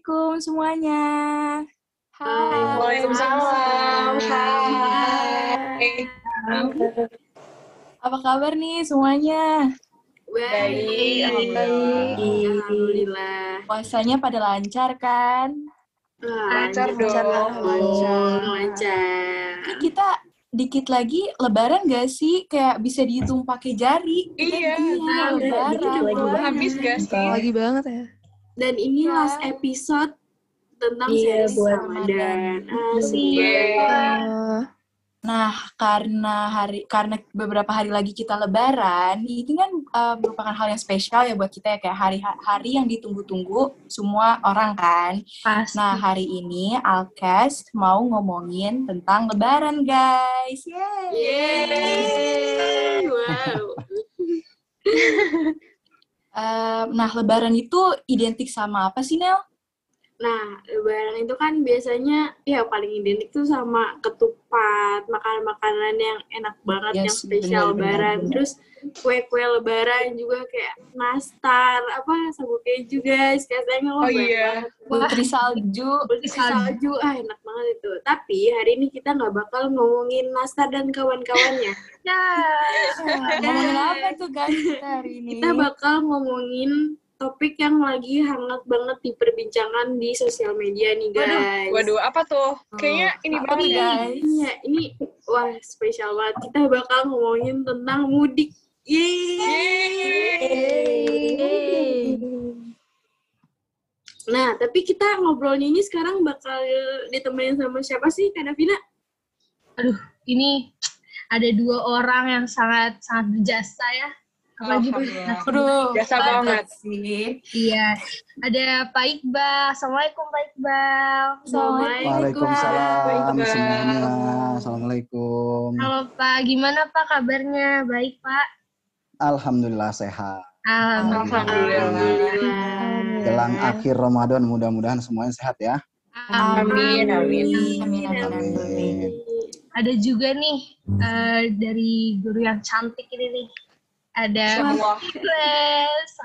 Assalamualaikum semuanya. Hai. Waalaikumsalam. Hai. Apa kabar nih semuanya? Baik, Alhamdulillah. Alhamdulillah. Puasanya pada lancar kan? Lancar dong. Lancar. Lancar. Ini kita dikit lagi lebaran gak sih? Kayak bisa dihitung pakai jari. Iya. Iya, lebaran. dikit lagi banget. Habis gak sih? Lagi banget ya. Dan ini Iya. last episode tentang Iya, series buat Ramadan. Asik. Yeay. Uh, Nah, karena hari karena beberapa hari lagi kita lebaran, ini kan uh, merupakan hal yang spesial ya buat kita ya kayak hari hari yang ditunggu-tunggu semua orang kan. pasti. Nah, hari ini Alkes mau ngomongin tentang lebaran, guys. Yeay. Yeay. Wow. Nah, lebaran itu identik sama apa sih, Nel? Nah, lebaran itu kan biasanya ya paling identik tuh sama ketupat, makan-makanan yang enak banget, Yes, yang spesial lebaran. Terus kue-kue lebaran juga kayak nastar, apa sabuk keju guys, katanya Oh iya. Putri salju. Putri salju, ah enak banget itu. Tapi hari ini kita nggak bakal ngomongin nastar dan kawan-kawannya. Ngomongin apa tuh, guys, kita hari ini? Kita bakal ngomongin topik yang lagi hangat banget diperbincangkan di sosial media nih guys. Waduh, apa tuh? Kayaknya ini banget nih, guys? Iya, ini wah spesial banget. Kita bakal ngomongin tentang mudik. Yeay. Nah, tapi kita ngobrolnya ini sekarang bakal ditemenin sama siapa sih, Kak Davina? ini ada dua orang yang sangat sangat berjasa ya. Apalagi Alhamdulillah. Aduh, Biasa banget. sih. Iya, ada Pak Iqbal. Assalamualaikum Pak Iqbal. Waalaikumsalam Waalaikumsalam. semuanya. Assalamualaikum. Halo Pak, gimana Pak kabarnya? Baik Pak. Alhamdulillah sehat. Alhamdulillah. Jelang akhir Ramadan mudah-mudahan semuanya sehat ya. Amin, amin. Amin, amin, amin. Ada juga nih eh, dari guru yang cantik ini nih. Ada Wah.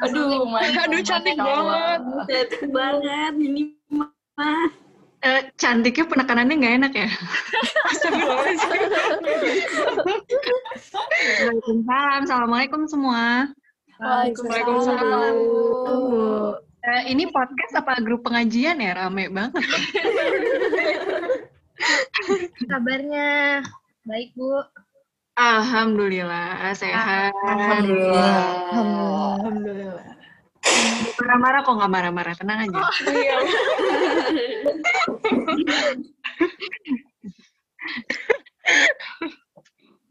Aduh, mantap, aduh cantik banget. Cantik banget ini mah. Eh, cantiknya penekanannya nggak enak ya? Astagfirullahaladzim. Waalaikumsalam, assalamualaikum semua. Waalaikumsalam. Eh, ini podcast apa grup pengajian ya? Rame banget. kabarnya? Baik Bu. Alhamdulillah, sehat. Alhamdulillah. Alhamdulillah. Marah-marah kok nggak marah-marah, tenang aja. Iya.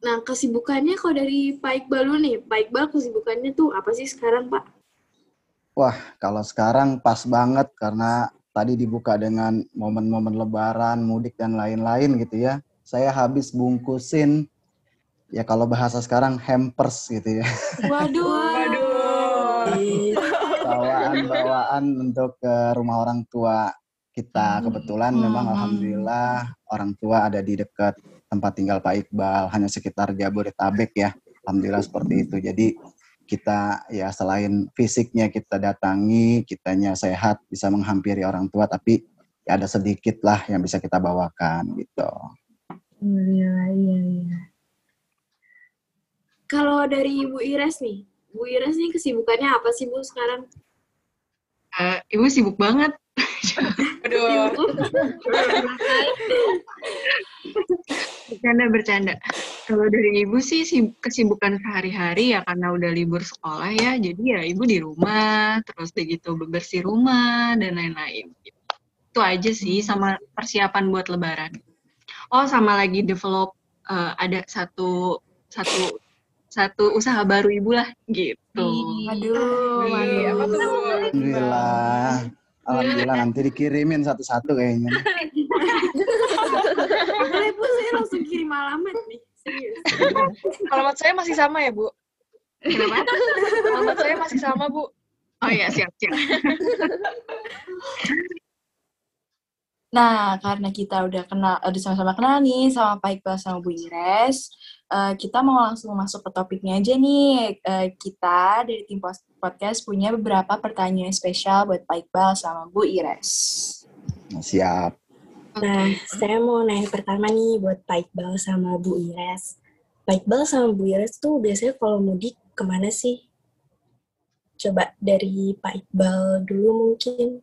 Nah, kesibukannya kalau dari Pak Iqbal dulu nih, Pak Iqbal kesibukannya tuh apa sih sekarang, Pak? Wah, kalau sekarang pas banget karena tadi dibuka dengan momen-momen lebaran, mudik dan lain-lain gitu ya. Saya habis bungkusin ya kalau bahasa sekarang hampers gitu ya. Waduh. Waduh. Bawaan-bawaan untuk ke rumah orang tua kita. Kebetulan memang Hmm. alhamdulillah orang tua ada di dekat tempat tinggal Pak Iqbal, hanya sekitar Jabodetabek ya. Alhamdulillah seperti itu. Jadi kita ya selain fisiknya kita datangi, kitanya sehat, bisa menghampiri orang tua, tapi ya ada sedikit lah yang bisa kita bawakan gitu. Alhamdulillah, iya, iya. Kalau dari Ibu Ires nih, Bu Ires nih kesibukannya apa sih Bu sekarang? Eh, Ibu sibuk banget. Aduh. Bercanda, bercanda. Kalau dari Ibu sih sib- kesibukan sehari-hari ya karena udah libur sekolah ya. Jadi ya Ibu di rumah, terus deh gitu bebersih rumah dan lain-lain. Itu aja sih sama persiapan buat lebaran. Oh, sama lagi develop eh, ada satu satu satu usaha baru Ibu lah gitu. Aduh. Wih, apa tuh? Bu? Alhamdulillah. Alhamdulillah nanti dikirimin satu-satu kayaknya. Boleh Bu, saya langsung kirim alamat nih. Serius. Alamat saya masih sama ya, Bu? Kenapa? Alamat saya masih sama, Bu. Oh iya, siap-siap. Nah, karena kita udah kenal, udah sama-sama kenal nih sama Pak Iqbal sama Bu Ires, eh, kita mau langsung masuk ke topiknya aja nih. Eh, kita dari tim podcast punya beberapa pertanyaan spesial buat Pak Iqbal sama Bu Ires. Siap. Nah, saya mau nanya pertama nih buat Pak Iqbal sama Bu Ires. Pak Iqbal sama Bu Ires tuh biasanya kalau mudik ke mana sih? Coba dari Pak Iqbal dulu mungkin.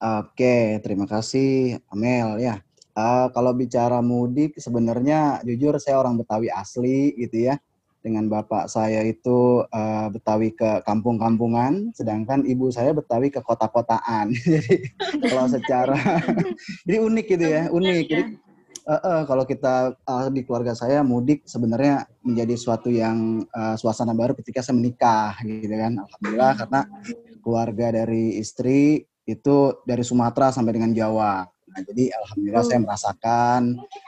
Oke, terima kasih Amel ya. Eh, kalau bicara mudik, sebenarnya jujur saya orang Betawi asli gitu ya. Dengan bapak saya itu eh, Betawi ke kampung-kampungan, sedangkan ibu saya Betawi ke kota-kotaan. Jadi kalau secara, jadi unik gitu ya, unik. Jadi eh, eh, kalau kita eh, di keluarga saya mudik sebenarnya menjadi suatu yang eh, suasana baru ketika saya menikah gitu kan. Alhamdulillah karena keluarga dari istri itu dari Sumatera sampai dengan Jawa. Nah, jadi alhamdulillah saya merasakan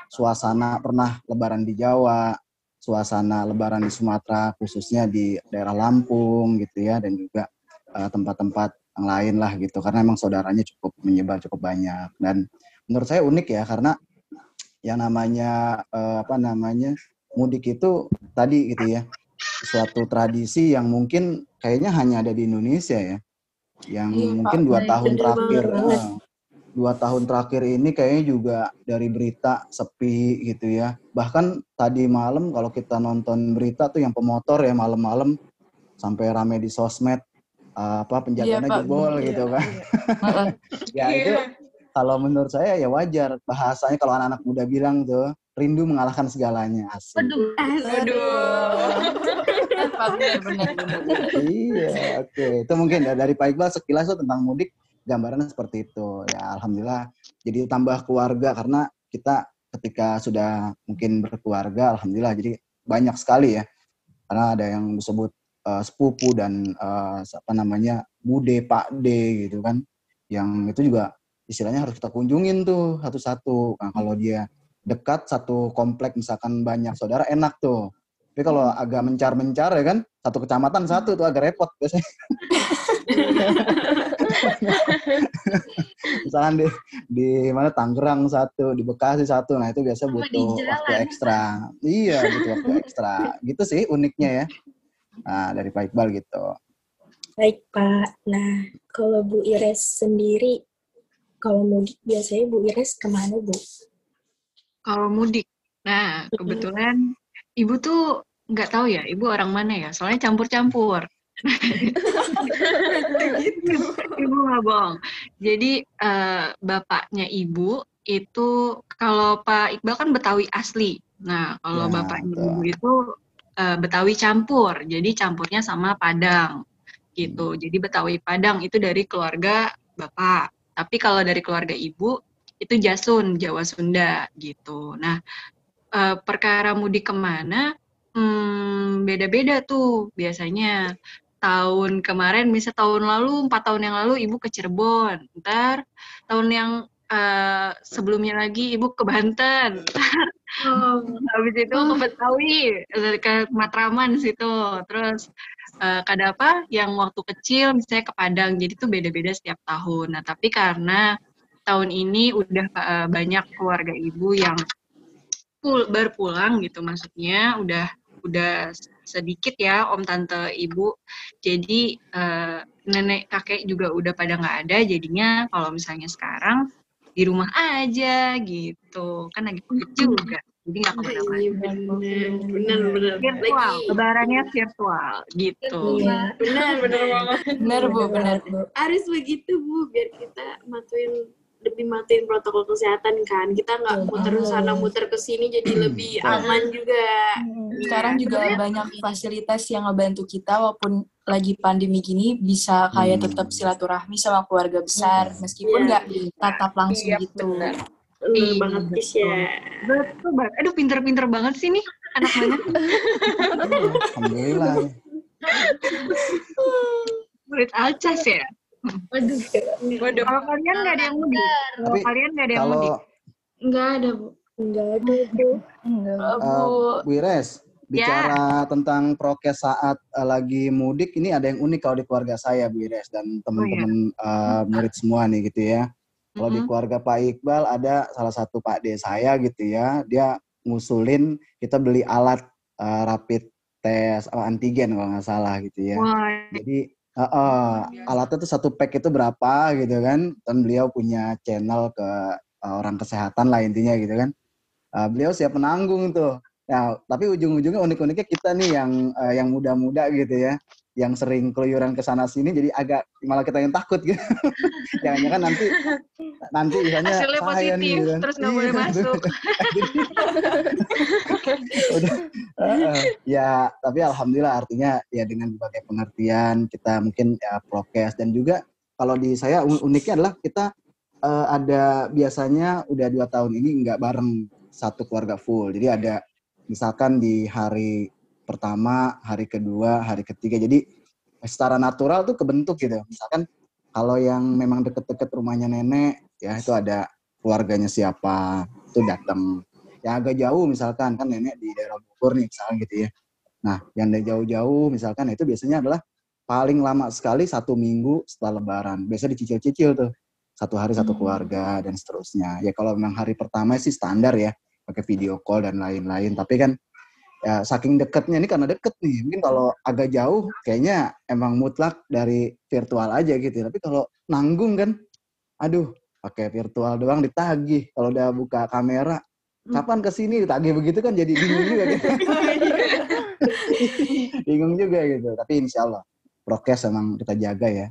suasana pernah lebaran di Jawa, suasana lebaran di Sumatera khususnya di daerah Lampung gitu ya dan juga eh, tempat-tempat yang lain lah gitu karena emang saudaranya cukup menyebar cukup banyak dan menurut saya unik ya karena yang namanya eh, apa namanya mudik itu tadi gitu ya suatu tradisi yang mungkin kayaknya hanya ada di Indonesia ya yang Iya, Pak. mungkin dua Baik, tahun terakhir. Dua tahun terakhir ini kayaknya juga dari berita sepi gitu ya. Bahkan tadi malam kalau kita nonton berita tuh yang pemotor ya malam-malam sampai rame di sosmed eh, apa penjagaannya Pak, jebol bener. gitu kan. Heeh. ya itu kalau menurut saya ya wajar. Bahasanya kalau anak-anak muda bilang tuh rindu mengalahkan segalanya. Asik. Waduh, Aduh. Bener, bener, bener. iya oke. Itu mungkin ya, dari Pak Iqbal sekilas tuh tentang mudik gambarannya seperti itu. Ya alhamdulillah jadi tambah keluarga karena kita ketika sudah mungkin berkeluarga alhamdulillah jadi banyak sekali ya. Karena ada yang disebut eh, sepupu dan eh, apa namanya bude pak de gitu kan. Yang itu juga istilahnya harus kita kunjungin tuh satu-satu. Nah, kalau dia dekat satu komplek misalkan banyak saudara enak tuh. Tapi kalau agak mencar-mencar ya kan satu kecamatan satu tuh agak repot biasanya misalkan di di mana Tangerang satu di Bekasi satu. Nah itu biasa di butuh waktu ekstra. Iya butuh waktu ekstra. Gitu sih uniknya ya. Nah dari Pak Iqbal gitu. Baik, Pak. Nah, kalau Bu Ires sendiri, kalau mudik biasanya Bu Ires ke mana, Bu? Kalau mudik, nah kebetulan ibu tuh nggak tahu ya, ibu orang mana ya, soalnya campur-campur. Ibu nggak bohong. Jadi eh, bapaknya ibu itu kalau Pak Iqbal kan Betawi asli. Nah kalau Ya, bapaknya betul. ibu itu eh, Betawi campur, jadi campurnya sama Padang gitu. Jadi Betawi Padang itu dari keluarga bapak. Tapi kalau dari keluarga ibu itu Jasun, Jawa Sunda gitu. Nah, eh, perkara mudik ke mana, hmm, beda-beda tuh biasanya. Tahun kemarin, misal tahun lalu, empat tahun yang lalu ibu ke Cirebon. Ntar tahun yang eh, sebelumnya lagi ibu ke Banten. Oh, Habis itu ke Betawi, eh, ke Matraman situ. Terus eh, kada apa yang waktu kecil misalnya ke Padang. Jadi tuh beda-beda setiap tahun. Nah, tapi karena tahun ini udah eh, banyak keluarga ibu yang pul berpulang gitu maksudnya udah udah sedikit ya om tante ibu. Jadi eh, nenek kakek juga udah pada nggak ada. Jadinya kalau misalnya sekarang di rumah aja gitu. Kan lagi covid juga jadi nggak ke mana-mana. iya benar, benar, benar. virtual. Lagi, lebarannya virtual gitu. Iya, benar, Bener banget. Bener, Bu, bener, Bu. Harus begitu, Bu, biar kita matuin lebih matuin protokol kesehatan kan. Kita nggak Betul muter banget. sana muter ke sini jadi lebih Betul. aman juga. Sekarang juga banyak fasilitas yang ngebantu kita walaupun lagi pandemi gini bisa kayak Hmm. tetap silaturahmi sama keluarga besar meskipun Iya, nggak tatap langsung Iya, gitu. benar Iya, banget guys ya. betul banget aduh pinter-pinter banget sih nih anak mana alhamdulillah murid alcas ya waduh. Waduh. kalau kalian nggak ada yang mudik kalau kalian nggak ada yang mudik Enggak ada, Bu. Enggak ada, Bu. Uh, Bu, Eh, Bu Ires, bicara tentang prokes saat eh, lagi mudik, ini ada yang unik kalau di keluarga saya, Bu Ires, dan teman-teman eh, murid semua nih gitu ya. Kalau di Mhm. keluarga Pak Iqbal ada salah satu Pak D saya gitu ya, dia ngusulin kita beli alat eh, rapid test oh, antigen kalau nggak salah gitu ya. Wah, Jadi eh, eh, alatnya tuh satu pack itu berapa gitu kan? Dan beliau punya channel ke eh, orang kesehatan lah intinya gitu kan. Eh, beliau siap menanggung tuh. Nah, tapi ujung-ujungnya unik-uniknya kita nih yang eh, yang muda-muda gitu ya, yang sering keluyuran ke sana sini jadi agak malah kita yang takut gitu. Jangan-jangan nanti nanti misalnya hasilnya positif, nih gitu kan. terus nggak Iya, boleh aduh. masuk. Udah, heeh. ya tapi alhamdulillah artinya ya dengan berbagai pengertian kita mungkin ya prokes dan juga kalau di saya un- uniknya adalah kita eh, ada biasanya udah dua tahun ini nggak bareng satu keluarga full jadi ada misalkan di hari pertama hari kedua hari ketiga jadi secara natural tuh kebentuk gitu misalkan kalau yang memang deket-deket rumahnya nenek ya itu ada keluarganya siapa itu datang yang agak jauh misalkan kan nenek di daerah Bogor nih misalkan gitu ya. Nah yang dari jauh-jauh misalkan itu biasanya adalah paling lama sekali satu minggu setelah Lebaran. Biasa dicicil-cicil tuh satu hari satu Hmm. keluarga dan seterusnya. Ya kalau memang hari pertama sih standar ya pakai video call dan lain-lain. Tapi kan ya saking deketnya ini karena deket nih. Mungkin kalau agak jauh kayaknya emang mutlak dari virtual aja gitu. Tapi kalau nanggung kan, aduh pakai virtual doang ditagih. Kalau udah buka kamera, kapan ke sini ditagih begitu kan jadi bingung juga gitu. bingung juga gitu. Tapi insya Allah prokes emang kita jaga ya.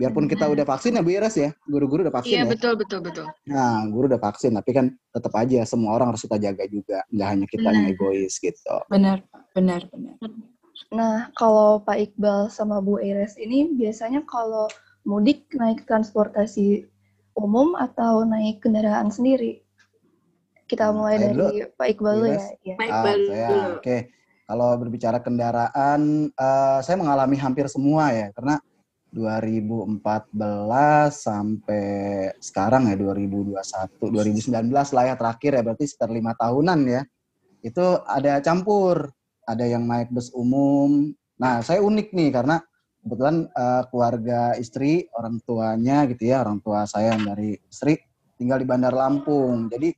Biarpun kita udah vaksin ya Bu Iras ya, guru-guru udah vaksin Iya ya. betul betul betul. Nah, guru udah vaksin, tapi kan tetap aja semua orang harus kita jaga juga, nggak hanya kita yang egois gitu. Benar, benar, benar. Nah, kalau Pak Iqbal sama Bu Iris ini biasanya kalau mudik naik transportasi umum atau naik kendaraan sendiri? Kita Nah, mulai saya dari dulu, Pak Iqbal dulu ya. Iris. ya. Baik, Ah, baru saya dulu. oke. Kalau berbicara kendaraan, eh, saya mengalami hampir semua ya, karena 2014 sampai sekarang ya 2021, 2019 lah ya terakhir ya, berarti sekitar lima tahunan ya. Itu ada campur, ada yang naik bus umum. Nah, saya unik nih karena kebetulan eh, keluarga istri, orang tuanya gitu ya, orang tua saya yang dari istri tinggal di Bandar Lampung. Jadi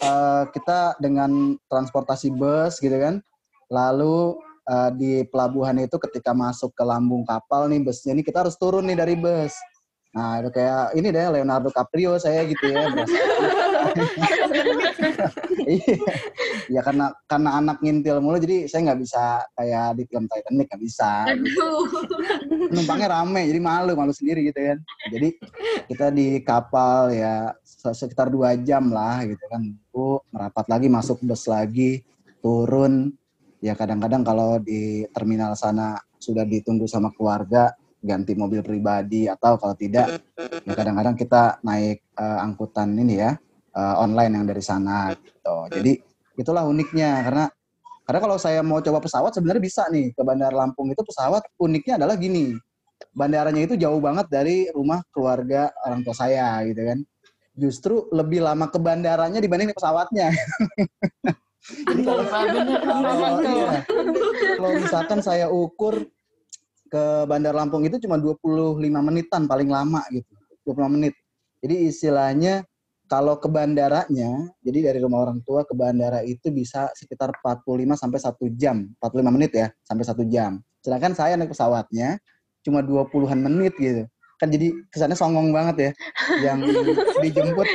eh, kita dengan transportasi bus gitu kan, lalu eh, di pelabuhan itu ketika masuk ke lambung kapal nih busnya ini kita harus turun nih dari bus. Nah itu kayak ini deh Leonardo DiCaprio saya gitu ya. Iya, ya karena karena anak ngintil mulu jadi saya nggak bisa kayak di film Titanic nggak bisa. Aduh. Penumpangnya rame jadi malu malu sendiri gitu kan. Jadi kita di kapal ya se- sekitar dua jam lah gitu kan. Bu, merapat lagi masuk bus lagi turun ya kadang-kadang kalau di terminal sana sudah ditunggu sama keluarga ganti mobil pribadi atau kalau tidak ya kadang-kadang kita naik eh, angkutan ini ya eh, online yang dari sana gitu. Jadi itulah uniknya karena karena kalau saya mau coba pesawat sebenarnya bisa nih ke Bandar Lampung itu pesawat uniknya adalah gini. Bandaranya itu jauh banget dari rumah keluarga orang tua saya gitu kan. Justru lebih lama ke bandaranya dibanding pesawatnya. Jadi kalau benar, kalau, iya, kalau misalkan saya ukur ke Bandar Lampung itu cuma 25 menitan paling lama gitu. 25 menit. Jadi istilahnya kalau ke bandaranya, jadi dari rumah orang tua ke bandara itu bisa sekitar 45 sampai 1 jam. 45 menit ya, sampai 1 jam. Sedangkan saya naik pesawatnya cuma 20-an menit gitu. Kan jadi kesannya songong banget ya. Yang dijemput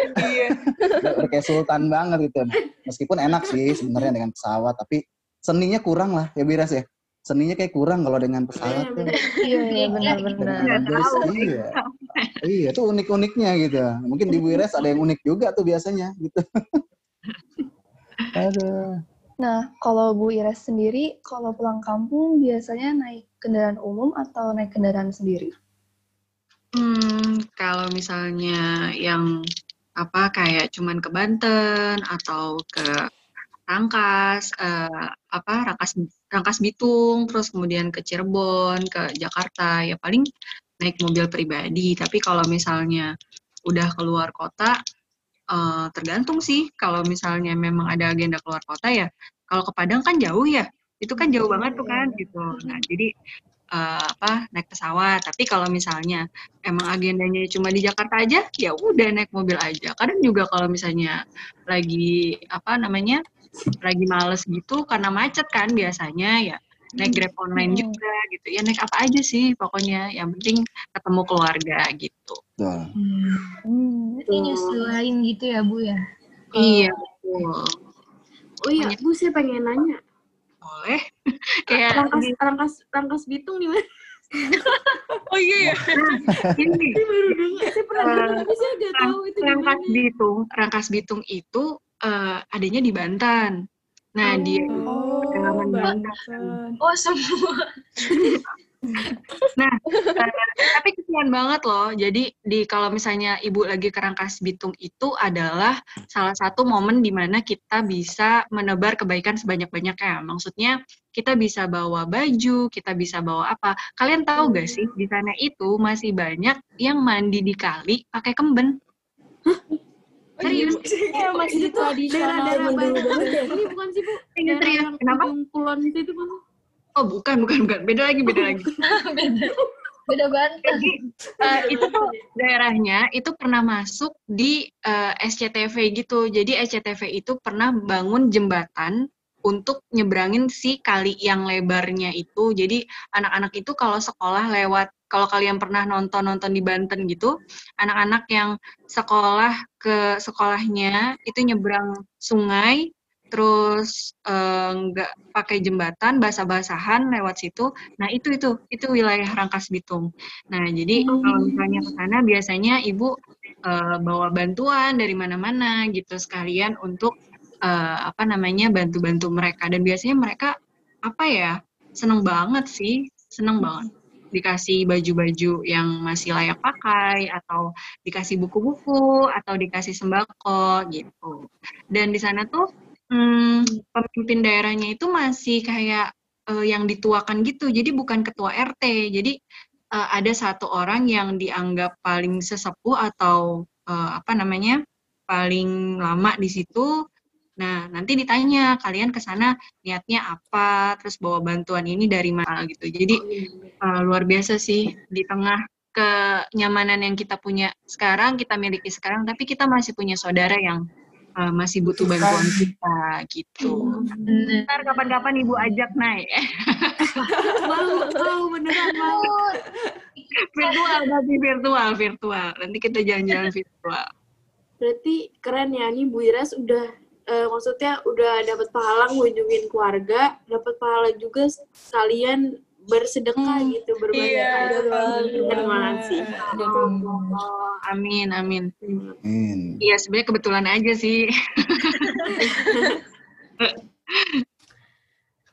udah kayak sultan banget gitu. Meskipun enak sih sebenarnya dengan pesawat, tapi seninya kurang lah ya Biras ya. Seninya kayak kurang kalau dengan pesawat tuh. Iya, iya benar-benar. Dengan bus, iya. Iya, itu unik-uniknya gitu. Mungkin di Wires ada yang unik juga tuh biasanya gitu. Aduh. Nah, kalau Bu Iris sendiri, kalau pulang kampung biasanya naik kendaraan umum atau naik kendaraan sendiri? Hmm, kalau misalnya yang apa kayak cuman ke Banten atau ke Rangkas, eh, apa Rangkas Rangkas Bitung, terus kemudian ke Cirebon, ke Jakarta, ya paling naik mobil pribadi. Tapi kalau misalnya udah keluar kota, eh, tergantung sih. Kalau misalnya memang ada agenda keluar kota ya, kalau ke Padang kan jauh ya, itu kan jauh banget tuh kan gitu. Nah jadi eh, apa naik pesawat. Tapi kalau misalnya emang agendanya cuma di Jakarta aja, ya udah naik mobil aja. Kadang juga kalau misalnya lagi apa namanya lagi males gitu karena macet kan biasanya ya naik grab online juga gitu ya naik apa aja sih pokoknya yang penting ketemu keluarga gitu Betul. Hmm. Berarti nyesuaiin gitu ya Bu ya? iya betul Oh iya, Bu, saya pengen nanya. Boleh kayak Rangkas, di- rangkas, rangkas Bitung di mana? oh iya ya ini baru dengar. Saya pernah Eh, dengar, tapi saya nggak tahu itu Rangkas mana. Bitung Rangkas Bitung itu eh, adanya di Banten nah dia Oh, pedalaman Banten Banten. Oh semua. Nah, eh, tapi kesian banget loh. Jadi di kalau misalnya ibu lagi ke Rangkas Bitung itu adalah salah satu momen di mana kita bisa menebar kebaikan sebanyak-banyaknya. Maksudnya kita bisa bawa baju, kita bisa bawa apa. Kalian tahu gak sih di sana itu masih banyak yang mandi di kali pakai kemben. Serius? Ya, masih tradisional daerah Banten. dulu banget ya. Ini bukan sih, Bu? Ini Daerah serius. itu, itu kan? Oh bukan, bukan, bukan. Beda lagi, beda lagi. Beda. Beda Banten. Jadi eh, itu tuh daerahnya itu pernah masuk di eh, SCTV gitu. Jadi SCTV itu pernah bangun jembatan untuk nyebrangin si kali yang lebarnya itu. Jadi anak-anak itu kalau sekolah lewat kalau kalian pernah nonton-nonton di Banten gitu, anak-anak yang sekolah ke sekolahnya itu nyebrang sungai terus eh, nggak pakai jembatan basah-basahan lewat situ. Nah itu itu itu wilayah Rangkas Bitung. Nah jadi kalau misalnya ke sana biasanya ibu eh, bawa bantuan dari mana-mana gitu sekalian untuk eh, apa namanya bantu-bantu mereka. Dan biasanya mereka apa ya seneng banget sih seneng banget. Dikasih baju-baju yang masih layak pakai atau dikasih buku-buku atau dikasih sembako gitu. Dan di sana tuh hmm, pemimpin daerahnya itu masih kayak eh, yang dituakan gitu. Jadi bukan ketua RT jadi eh, ada satu orang yang dianggap paling sesepuh atau eh, apa namanya paling lama di situ. Nah, nanti ditanya kalian ke sana niatnya apa, terus bawa bantuan ini dari mana? Gitu. Jadi uh, luar biasa sih. Di tengah kenyamanan yang kita punya sekarang, kita miliki sekarang, tapi kita masih punya saudara yang uh, masih butuh bantuan kita gitu. Ntar kapan-kapan ibu ajak naik. Mau, mau, beneran mau. virtual tapi virtual, virtual. Nanti kita jalan-jalan virtual. Berarti keren ya, nih Bu Iras udah, eh, maksudnya udah dapat pahala ngunjungin keluarga, dapat pahala juga sekalian bersedekah gitu, berbagi Iya, betul Keren banget sih. Oh, amin, amin. Amin. Iya, sebenarnya kebetulan aja sih.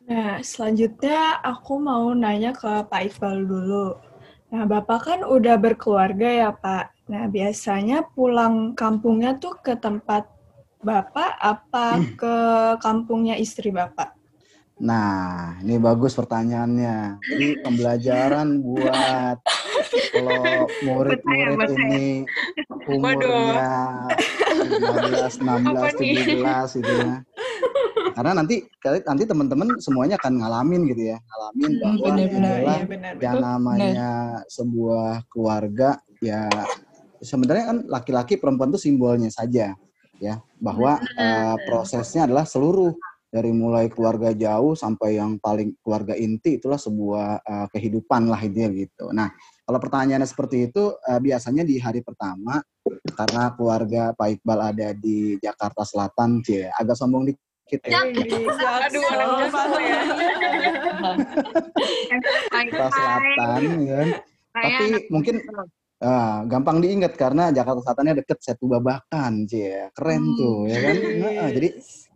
Nah, selanjutnya aku mau nanya ke Pak Iqbal dulu. Nah, Bapak kan udah berkeluarga ya, Pak. Nah, biasanya pulang kampungnya tuh ke tempat Bapak apa ke kampungnya istri Bapak? Nah, ini bagus pertanyaannya. Jadi pembelajaran buat kalau murid-murid ini umurnya 15, 16, 17 gitu ya. Karena nanti nanti teman-teman semuanya akan ngalamin gitu ya, ngalamin bahwa ini benar-benar, adalah iya benar. yang namanya sebuah keluarga. Ya sebenarnya kan laki-laki perempuan itu simbolnya saja ya bahwa eh, prosesnya adalah seluruh dari mulai keluarga jauh sampai yang paling keluarga inti itulah sebuah eh, kehidupan lah intinya gitu. Nah kalau pertanyaannya seperti itu eh, biasanya di hari pertama karena keluarga Pak Iqbal ada di Jakarta Selatan, cie agak sombong dikit ya. Aduh, ya. Jakarta Selatan ya. Tapi mungkin ah, gampang diingat karena Jakarta Selatannya deket Setu Babakan, cie. Keren tuh, ya kan? Nah, jadi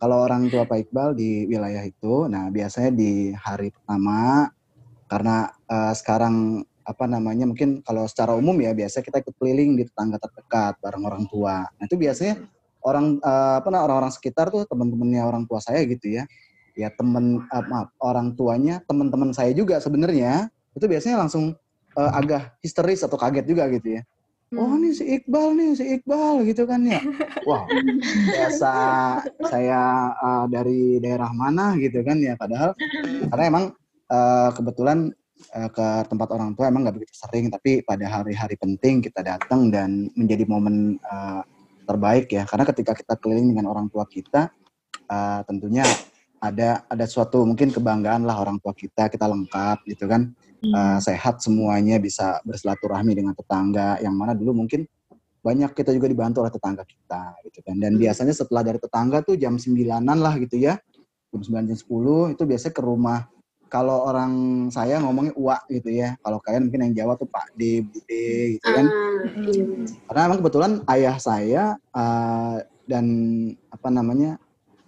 kalau orang tua Pak Iqbal di wilayah itu, nah biasanya di hari pertama karena eh, sekarang apa namanya mungkin kalau secara umum ya biasa kita ikut keliling di tetangga terdekat bareng orang tua. Nah itu biasanya orang eh, apa nah, orang-orang sekitar tuh teman-temannya orang tua saya gitu ya. Ya temen eh, maaf orang tuanya teman-teman saya juga sebenarnya itu biasanya langsung eh, agak histeris atau kaget juga gitu ya. Oh nih si Iqbal nih si Iqbal gitu kan ya. Wah biasa saya eh, dari daerah mana gitu kan ya. Padahal karena emang eh, kebetulan eh, ke tempat orang tua emang nggak begitu sering, tapi pada hari-hari penting kita datang dan menjadi momen eh, terbaik ya. Karena ketika kita keliling dengan orang tua kita, eh, tentunya ada ada suatu mungkin kebanggaan lah orang tua kita kita lengkap gitu kan. Eh, sehat semuanya bisa bersilaturahmi dengan tetangga yang mana dulu mungkin banyak kita juga dibantu oleh tetangga kita gitu kan. Dan biasanya setelah dari tetangga tuh jam sembilanan lah gitu ya. Jam sembilan jam sepuluh itu biasanya ke rumah. Kalau orang saya ngomongnya uak gitu ya. Kalau kalian mungkin yang Jawa tuh Pak D, Bude gitu kan. Iya. karena emang kebetulan ayah saya eh, dan apa namanya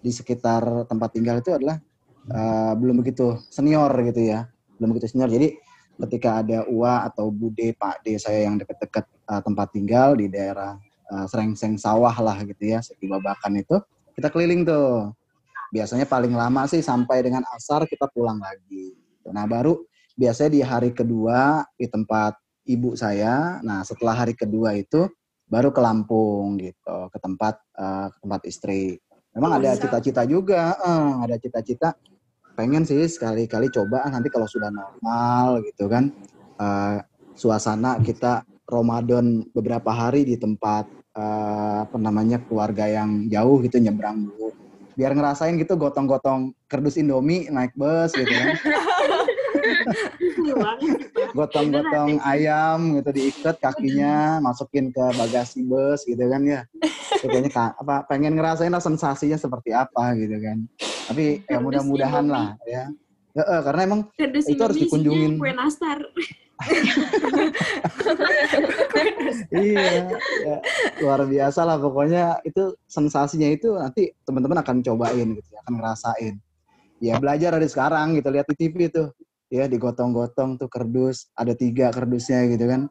di sekitar tempat tinggal itu adalah eh, belum begitu senior gitu ya belum begitu senior jadi ketika ada Ua atau Bude Pak D saya yang deket-deket eh, tempat tinggal di daerah eh, Serengseng sawah lah gitu ya di Babakan itu kita keliling tuh biasanya paling lama sih sampai dengan asar kita pulang lagi nah baru biasanya di hari kedua di tempat ibu saya. Nah, setelah hari kedua itu baru ke Lampung gitu, ke tempat eh, ke tempat istri. Memang ada cita-cita juga, eh, ada cita-cita. Pengen sih sekali-kali coba nanti kalau sudah normal gitu kan. Eh, suasana kita Ramadan beberapa hari di tempat eh, apa namanya keluarga yang jauh gitu nyebrang dulu. Biar ngerasain gitu gotong-gotong kerdus Indomie naik bus gitu kan gotong-gotong ayam gitu diikat kakinya masukin ke bagasi bus gitu kan ya. Itu ka- apa pengen ngerasain lah sensasinya seperti apa gitu kan. Tapi ya mudah-mudahan lah ya. Ya, karena emang Kardus itu harus dikunjungin. Kue nastar. iya ya, luar biasa lah pokoknya itu sensasinya itu nanti teman-teman akan cobain gitu ya, akan ngerasain. Ya belajar dari sekarang gitu lihat di TV tuh ya digotong-gotong tuh kerdus ada tiga kerdusnya gitu kan.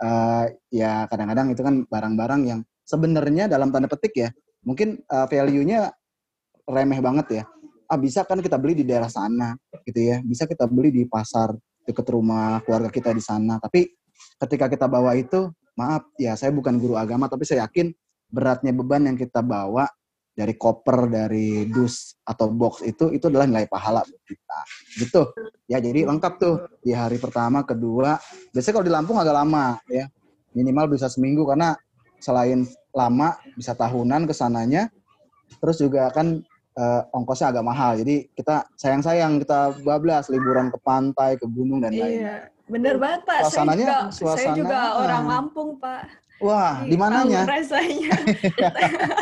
Eh, ya kadang-kadang itu kan barang-barang yang sebenarnya dalam tanda petik ya mungkin eh, value-nya remeh banget ya. Ah bisa kan kita beli di daerah sana gitu ya bisa kita beli di pasar deket rumah keluarga kita di sana. Tapi ketika kita bawa itu maaf ya saya bukan guru agama tapi saya yakin beratnya beban yang kita bawa dari koper dari dus atau box itu itu adalah nilai pahala buat kita gitu ya jadi lengkap tuh di hari pertama kedua biasanya kalau di Lampung agak lama ya minimal bisa seminggu karena selain lama bisa tahunan ke sananya terus juga kan eh, ongkosnya agak mahal jadi kita sayang-sayang kita bablas liburan ke pantai ke gunung dan lain Iya, bener banget Pak. Saya Suasananya- juga, saya suasana- juga orang. Lampung Pak. Wah di Tahu mananya Rasanya.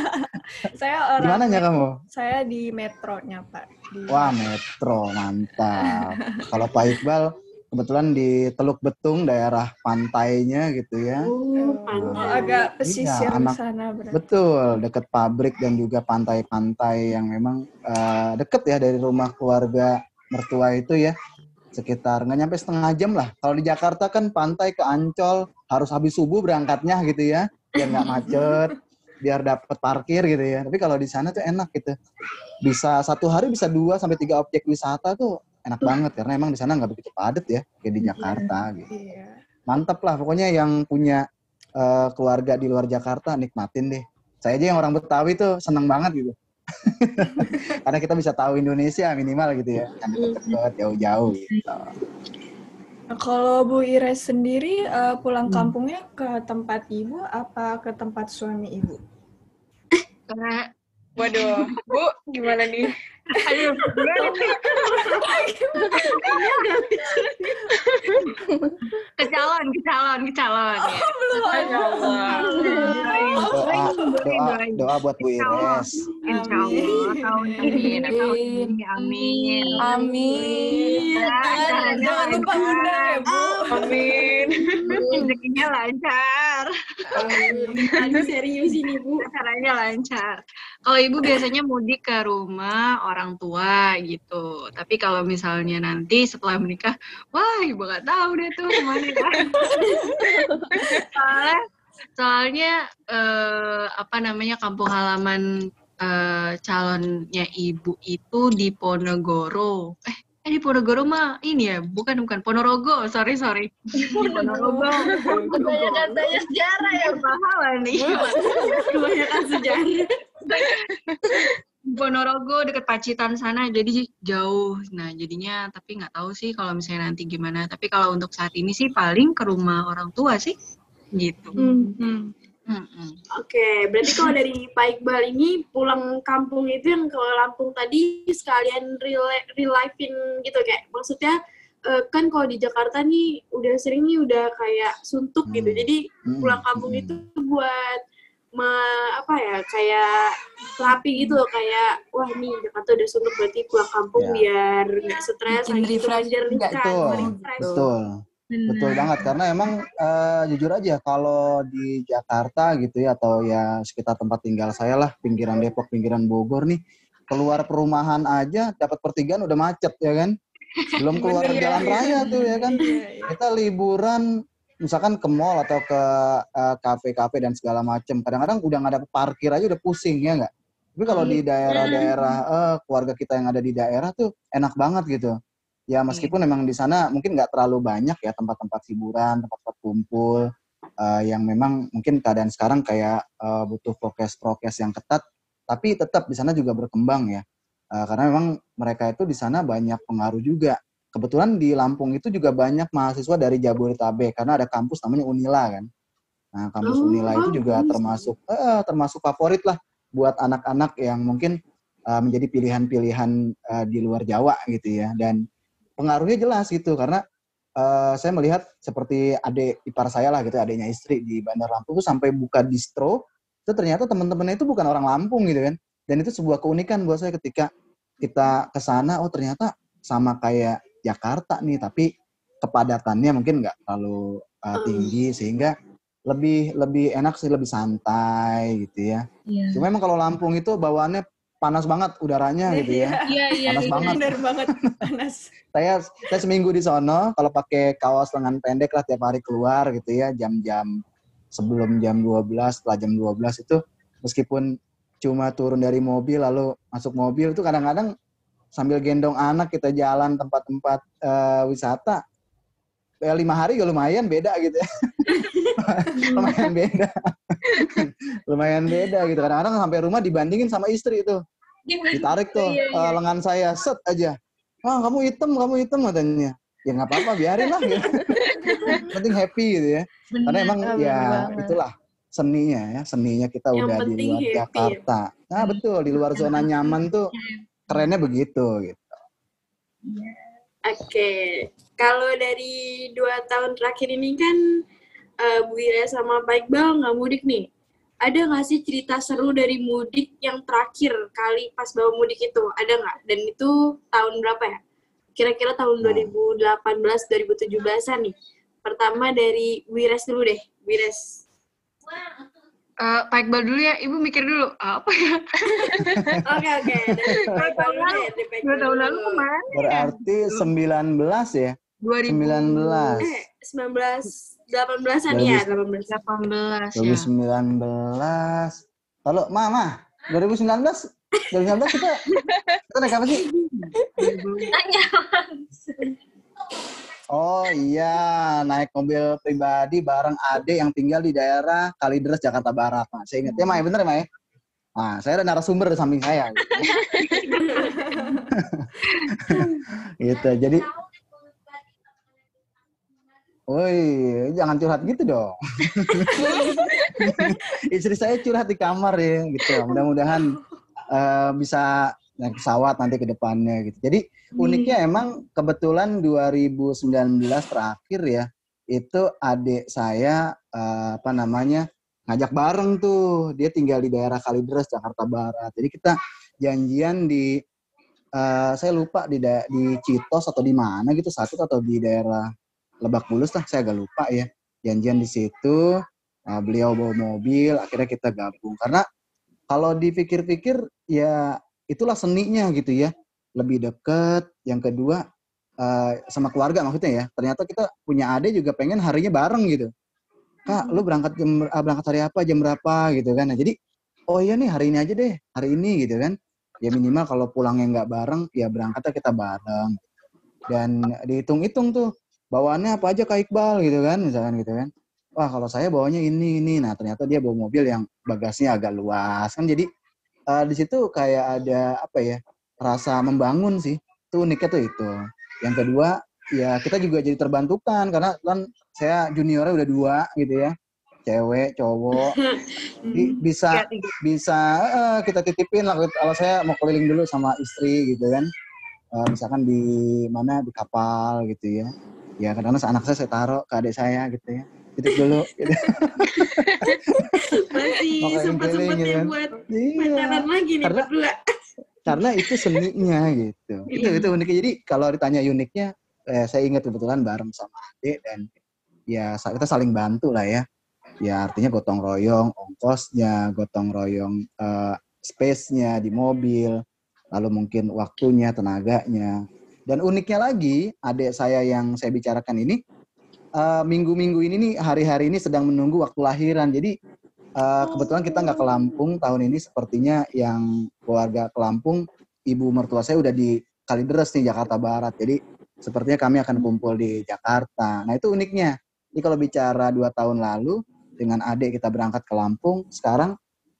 saya di orang. mananya kamu Saya di metronya Pak. Di, Wah, metro, mantap. Kalau Pak Iqbal, kebetulan di Teluk Betung, daerah pantainya gitu ya. Oh, Oh, pantai. agak pesisir anak- sana berarti. Betul, deket pabrik dan juga pantai-pantai yang memang eh, deket ya dari rumah keluarga mertua itu ya. Sekitar nggak nyampe setengah jam lah. Kalau di Jakarta kan pantai ke Ancol harus habis subuh berangkatnya gitu ya, biar nggak macet, biar dapat parkir gitu ya. Tapi kalau di sana tuh enak gitu. Bisa satu hari bisa dua sampai tiga objek wisata tuh enak banget karena emang di sana nggak begitu padat ya kayak di Jakarta gitu Iya. mantap lah pokoknya yang punya eh, keluarga di luar Jakarta nikmatin deh saya aja yang orang Betawi tuh seneng banget gitu karena kita bisa tahu Indonesia minimal gitu ya kan deket-deket jauh-jauh gitu Nah, kalau Bu Ires sendiri eh, pulang Hmm. kampungnya ke tempat ibu apa ke tempat suami ibu? Karena Waduh, Bu, gimana nih? Nih? ke calon, ke calon, ke calon. ya. Ya Allah. doa doa doa buat Bu Ires Insya Allah tahun ini, tahun ini, amin. Amin. Jangan lupa lancar. undang ya Bu. Amin. Rezekinya lancar. Aduh serius ini Bu. Acaranya lancar. Kalau ibu biasanya mudik ke rumah orang tua gitu. Tapi kalau misalnya nanti setelah menikah, wah ibu nggak tahu deh tuh ke mana kan. soalnya, soalnya eh, apa namanya kampung halaman eh, calonnya ibu itu di Ponorogo. Eh, eh di Ponorogo mah ini ya, bukan bukan Ponorogo. Sorry sorry. Ponorogo. Kebanyakan tanya sejarah ya. Pahala nih. Kebanyakan sejarah. Ponorogo deket Pacitan sana jadi jauh. Nah jadinya tapi nggak tahu sih kalau misalnya nanti gimana. Tapi kalau untuk saat ini sih paling ke rumah orang tua sih gitu. Hmm. Hmm, hmm. Oke, berarti kalau dari Pak Iqbal ini pulang kampung itu yang ke Lampung tadi sekalian life-in gitu kayak maksudnya eh, kan kalau di Jakarta nih udah sering nih udah kayak suntuk gitu. Hmm. Jadi Hmm, pulang kampung hmm. itu buat me- apa ya kayak terapi gitu loh kayak wah nih Jakarta udah suntuk berarti pulang kampung Ya. biar nggak stres lagi gitu refresh belajar juga kan, Betul, refresh. betul. Betul banget karena emang eh, jujur aja kalau di Jakarta gitu ya atau ya sekitar tempat tinggal saya lah pinggiran Depok, pinggiran Bogor nih keluar perumahan aja dapat pertigaan udah macet ya kan. Belum keluar Bener, jalan iya, raya tuh ya kan. Iya, iya. Kita liburan misalkan ke mall atau ke eh, kafe-kafe dan segala macem kadang-kadang udah nggak ada parkir aja udah pusing ya nggak. Tapi kalau di daerah-daerah eh, keluarga kita yang ada di daerah tuh enak banget gitu. Ya meskipun memang di sana mungkin nggak terlalu banyak ya tempat-tempat hiburan, tempat-tempat kumpul eh, yang memang mungkin keadaan sekarang kayak eh, butuh prokes-prokes yang ketat, tapi tetap di sana juga berkembang ya. Eh, karena memang mereka itu di sana banyak pengaruh juga. Kebetulan di Lampung itu juga banyak mahasiswa dari Jabodetabek karena ada kampus namanya Unila kan. Nah, kampus Oh, Unila itu juga termasuk eh, termasuk favorit lah buat anak-anak yang mungkin eh, menjadi pilihan-pilihan eh, di luar Jawa gitu ya. Dan pengaruhnya jelas gitu karena eh, saya melihat seperti adik ipar saya lah gitu, adiknya istri di Bandar Lampung tuh sampai buka distro, itu ternyata teman-temannya itu bukan orang Lampung gitu kan. Dan itu sebuah keunikan buat saya ketika kita ke sana, oh ternyata sama kayak Jakarta nih, tapi kepadatannya mungkin nggak terlalu uh, tinggi sehingga lebih lebih enak sih, lebih santai gitu ya. Iya. Cuma emang kalau Lampung itu bawaannya panas banget udaranya gitu ya. Iya, iya, Panas iya. banget. Bener banget panas. Saya saya seminggu di sono kalau pakai kaos lengan pendek lah tiap hari keluar gitu ya jam-jam sebelum jam 12 setelah jam 12 itu meskipun cuma turun dari mobil lalu masuk mobil itu kadang-kadang sambil gendong anak kita jalan tempat-tempat eh, wisata. Ya lima hari ya lumayan beda gitu ya. Lumayan beda. Lumayan beda gitu. Kadang-kadang sampai rumah dibandingin sama istri itu ditarik tuh Iya, iya. eh, lengan saya set aja. Ah kamu hitam kamu hitam katanya. Ya nggak apa-apa biarin lah. Gitu. penting happy gitu ya. Karena emang Ah, ya bener banget. itulah seninya ya. Seninya kita Yang udah di luar happy. Jakarta. Nah betul di luar zona nyaman tuh kerennya begitu gitu Oke, kalau dari dua tahun terakhir ini kan eh, Bu Ira sama Pak Iqbal nggak mudik nih. Ada nggak sih cerita seru dari mudik yang terakhir kali pas bawa mudik itu? Ada nggak? Dan itu tahun berapa ya? Kira-kira tahun Nah. 2018-2017an nih. Pertama dari Wires dulu deh, Wires. Eh, Pak Iqbal dulu ya, Ibu mikir dulu. Apa ya? Oke oke, Pak Dua tahun lalu dulu. ke mana? berarti 19 ya 2018 19 Eh, 19, 18-an ya, 18. ya. 2019 kalau mama 2019 2019 kita kita naik apa sih Oh iya, naik mobil pribadi bareng Ade yang tinggal di daerah Kalideres, Jakarta Barat. Nah, saya ingat ya, Mai, bener ya, Mai? Nah, saya ada narasumber di samping saya. gitu. Jadi, Woi, jangan curhat gitu dong. Istri saya curhat di kamar ya, gitu. Mudah-mudahan eh, bisa naik pesawat nanti ke depannya gitu. Jadi uniknya emang kebetulan 2019 terakhir ya, itu adik saya eh, apa namanya ngajak bareng tuh. Dia tinggal di daerah Kalideres, Jakarta Barat. Jadi kita janjian di eh, saya lupa di da- di Citos atau di mana gitu satu atau di daerah Lebak Bulus lah, saya agak lupa ya. Janjian di situ, nah, beliau bawa mobil, akhirnya kita gabung. Karena kalau dipikir-pikir ya itulah seninya gitu ya. Lebih deket. Yang kedua eh, sama keluarga maksudnya ya. Ternyata kita punya adik juga pengen harinya bareng gitu. Kak, lu berangkat jam ah, berangkat hari apa, jam berapa gitu kan. Nah, jadi oh iya nih hari ini aja deh, hari ini gitu kan. Ya minimal kalau pulangnya nggak bareng, ya berangkatnya kita bareng. Dan dihitung-hitung tuh bawaannya apa aja Kak Iqbal gitu kan, misalkan gitu kan. Wah kalau saya bawanya ini ini, nah ternyata dia bawa mobil yang bagasinya agak luas kan jadi eh, di situ kayak ada apa ya rasa membangun sih. Tuh uniknya tuh itu. Yang kedua ya kita juga jadi terbantukan karena kan saya juniornya udah dua gitu ya. Cewek cowok. Jadi bisa Tiga, tiga. bisa eh, kita titipin lah. Kalau saya mau keliling dulu sama istri gitu kan. Eh, misalkan di mana di kapal gitu ya. Ya kadang-kadang anak saya saya taruh ke adik saya gitu ya titip dulu gitu. Masih Makanya sempat-sempatnya keliling, gitu kan. buat Iya. pacaran lagi nih Karena- berdua. karena itu seninya gitu. Itu Iya. itu uniknya. Jadi kalau ditanya uniknya, eh, saya ingat kebetulan bareng sama adik dan ya kita saling bantu lah ya. Ya artinya gotong royong ongkosnya, gotong royong eh, space-nya di mobil, lalu mungkin waktunya, tenaganya. Dan uniknya lagi, adik saya yang saya bicarakan ini eh, minggu-minggu ini nih hari-hari ini sedang menunggu waktu lahiran. Jadi eh, kebetulan kita nggak ke Lampung tahun ini sepertinya yang keluarga ke Lampung, ibu mertua saya udah di Kalideres nih Jakarta Barat. Jadi sepertinya kami akan kumpul di Jakarta. Nah itu uniknya. Jadi kalau bicara dua tahun lalu dengan adik kita berangkat ke Lampung, sekarang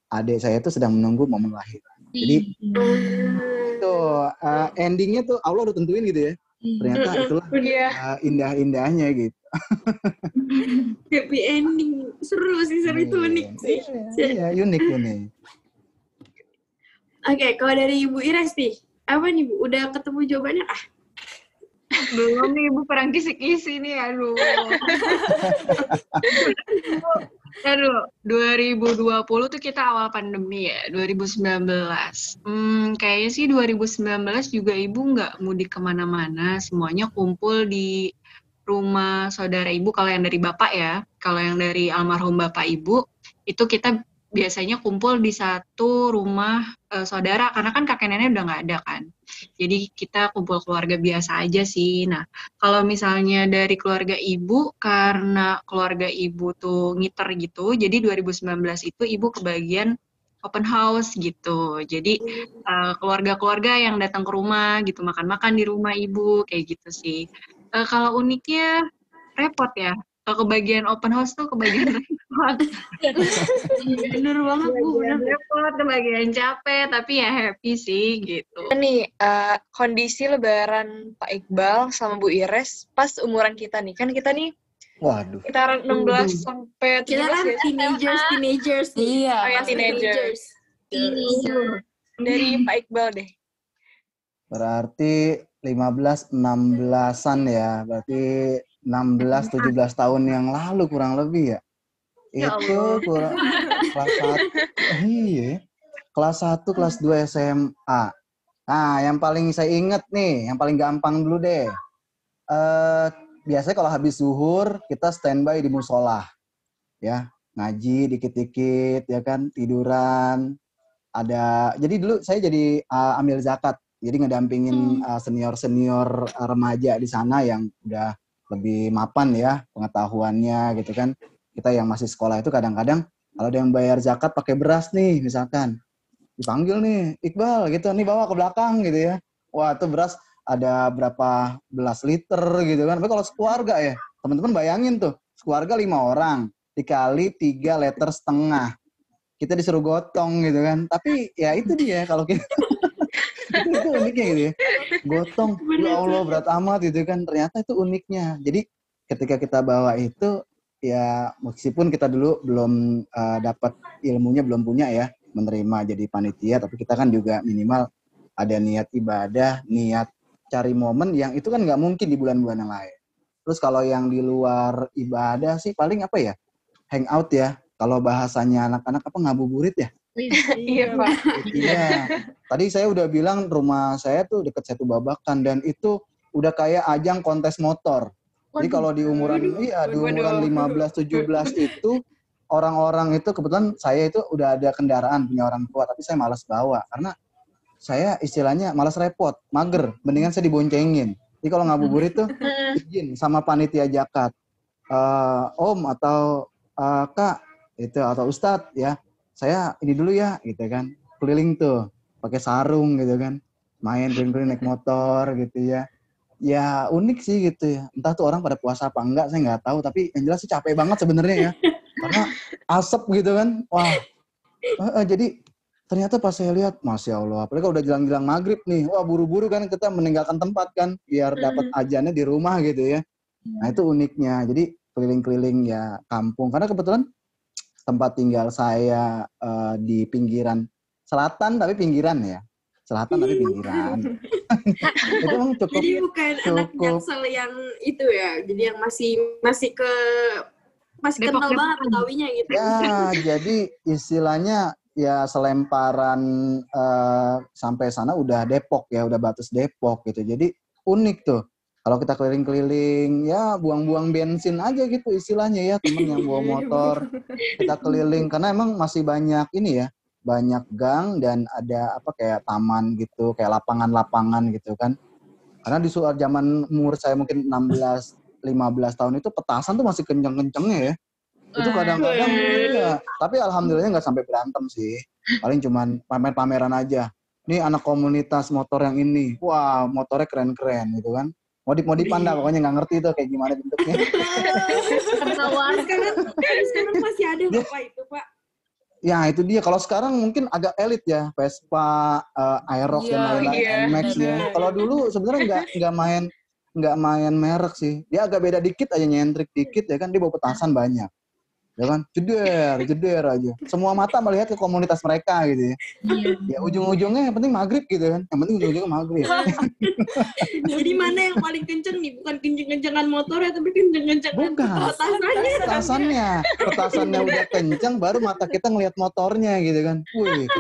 adik saya itu sedang menunggu momen lahiran. Jadi itu eh, endingnya tuh Allah udah tentuin gitu ya. Ternyata itulah Iya. eh, indah-indahnya gitu. Happy ending. Seru sih, seru itu unik sih. Iya, unik unik. Oke, kalau dari Ibu Ires nih, apa nih Bu? Udah ketemu jawabannya ah? Belum nih Ibu perang kisi-kisi nih, aduh. aduh, 2020 tuh kita awal pandemi ya, 2019. Hmm, kayaknya sih 2019 juga Ibu nggak mudik ke mana-mana, semuanya kumpul di rumah saudara Ibu kalau yang dari Bapak ya. Kalau yang dari almarhum Bapak Ibu, itu kita biasanya kumpul di satu rumah eh, saudara, karena kan kakek nenek udah nggak ada kan. Jadi kita kumpul keluarga biasa aja sih. Nah, kalau misalnya dari keluarga ibu, karena keluarga ibu tuh ngiter gitu, jadi 2019 itu ibu kebagian open house gitu. Jadi eh, keluarga-keluarga yang datang ke rumah gitu, makan-makan di rumah ibu, kayak gitu sih. Eh, kalau uniknya repot ya. Kalau kebagian open house tuh kebagian repot. Bener banget Bu, bener. repot, kebagian capek, tapi ya happy sih gitu. Nih, eh, kondisi lebaran Pak Iqbal sama Bu Ires pas umuran kita nih. Kan kita nih Waduh. sekitaran 16 sampai 17 Kita kan ya. teenagers, teenagers nih. Iya. Oh ya, teenagers. Dari Pak Iqbal deh. Berarti 15 16-an ya. Berarti 16 17 tahun yang lalu kurang lebih ya. Ya Itu kurang kelas 1 iya. Kelas 1 kelas 2 SMA. Nah, yang paling saya inget nih, yang paling gampang dulu deh. Eh biasanya kalau habis zuhur kita standby di musola. Ya, ngaji dikit-dikit ya kan, tiduran. Ada jadi dulu saya jadi uh, ambil zakat. Jadi ngedampingin uh, senior-senior uh, remaja di sana yang udah lebih mapan ya pengetahuannya gitu kan. Kita yang masih sekolah itu kadang-kadang kalau ada yang bayar zakat pakai beras nih misalkan dipanggil nih Iqbal gitu nih bawa ke belakang gitu ya. Wah, itu beras ada berapa belas liter gitu kan. Tapi kalau sekeluarga ya, teman-teman bayangin tuh, sekeluarga lima orang dikali tiga liter setengah. Kita disuruh gotong gitu kan. Tapi ya itu dia kalau kita itu, itu uniknya gitu ya. Gotong, ya Allah berat amat gitu kan. Ternyata itu uniknya. Jadi ketika kita bawa itu ya meskipun kita dulu belum uh, dapat ilmunya belum punya ya menerima jadi panitia tapi kita kan juga minimal ada niat ibadah niat cari momen yang itu kan nggak mungkin di bulan-bulan yang lain terus kalau yang di luar ibadah sih paling apa ya hangout ya kalau bahasanya anak-anak apa ngabuburit ya Iya, Pak. Iya. Tadi saya udah bilang rumah saya tuh deket Setu Babakan dan itu udah kayak ajang kontes motor. Jadi kalau di umuran iya di umuran 15 17 itu orang-orang itu kebetulan saya itu udah ada kendaraan punya orang tua tapi saya malas bawa. Karena saya istilahnya malas repot, mager, mendingan saya diboncengin. Jadi kalau ngabuburit tuh izin sama panitia jakat. Eh, om atau eh, Kak itu atau Ustadz ya. Saya ini dulu ya gitu kan. Keliling tuh pakai sarung gitu kan. Main keliling-keliling naik motor gitu ya ya unik sih gitu ya. Entah tuh orang pada puasa apa enggak saya nggak tahu. Tapi yang jelas sih capek banget sebenarnya ya. Karena asap gitu kan. Wah. Eh, eh, jadi ternyata pas saya lihat, masya Allah, apalagi kalau udah jelang-jelang maghrib nih, wah buru-buru kan kita meninggalkan tempat kan, biar dapat ajannya di rumah gitu ya. Nah itu uniknya, jadi keliling-keliling ya kampung, karena kebetulan tempat tinggal saya eh, di pinggiran selatan tapi pinggiran ya, selatan tapi pinggiran. itu emang cukup Jadi bukan anak cukup jaksel yang itu ya, jadi yang masih masih ke masih Depok, kental banget. Betawinya gitu. Ya, jadi istilahnya ya selemparan eh, sampai sana udah Depok ya, udah batas Depok gitu. Jadi unik tuh. Kalau kita keliling-keliling, ya buang-buang bensin aja gitu istilahnya ya, temen yang bawa motor. Kita keliling karena emang masih banyak ini ya, banyak gang dan ada apa kayak taman gitu, kayak lapangan-lapangan gitu kan. Karena di suat zaman umur saya mungkin 16 15 tahun itu petasan tuh masih kenceng-kencengnya ya. Itu kadang-kadang iya. Tapi alhamdulillahnya nggak sampai berantem sih. Paling cuman pamer-pameran aja. Nih anak komunitas motor yang ini. Wah, motornya keren-keren gitu kan. Modif-modifan dah pokoknya nggak ngerti tuh kayak gimana bentuknya. Sekarang, sekarang masih ada. Bapak itu. Ya itu dia. Kalau sekarang mungkin agak elit ya, Vespa, eh, Aerox dan Iya, lain-lain, iya, NMAX ya. benar. Kalau dulu sebenarnya nggak nggak main nggak main merek sih. Dia agak beda dikit aja nyentrik dikit ya kan dia bawa petasan banyak. Ya kan, jeder, jeder aja. Semua mata melihat ke komunitas mereka gitu ya. Ya ujung-ujungnya yang penting maghrib gitu kan. Yang penting ujung-ujungnya maghrib. Jadi mana yang paling kenceng nih? Bukan kenceng-kencengan motornya, tapi kenceng-kencengan petasannya. Petasannya, petasannya udah kenceng, baru mata kita ngelihat motornya gitu kan. Wih,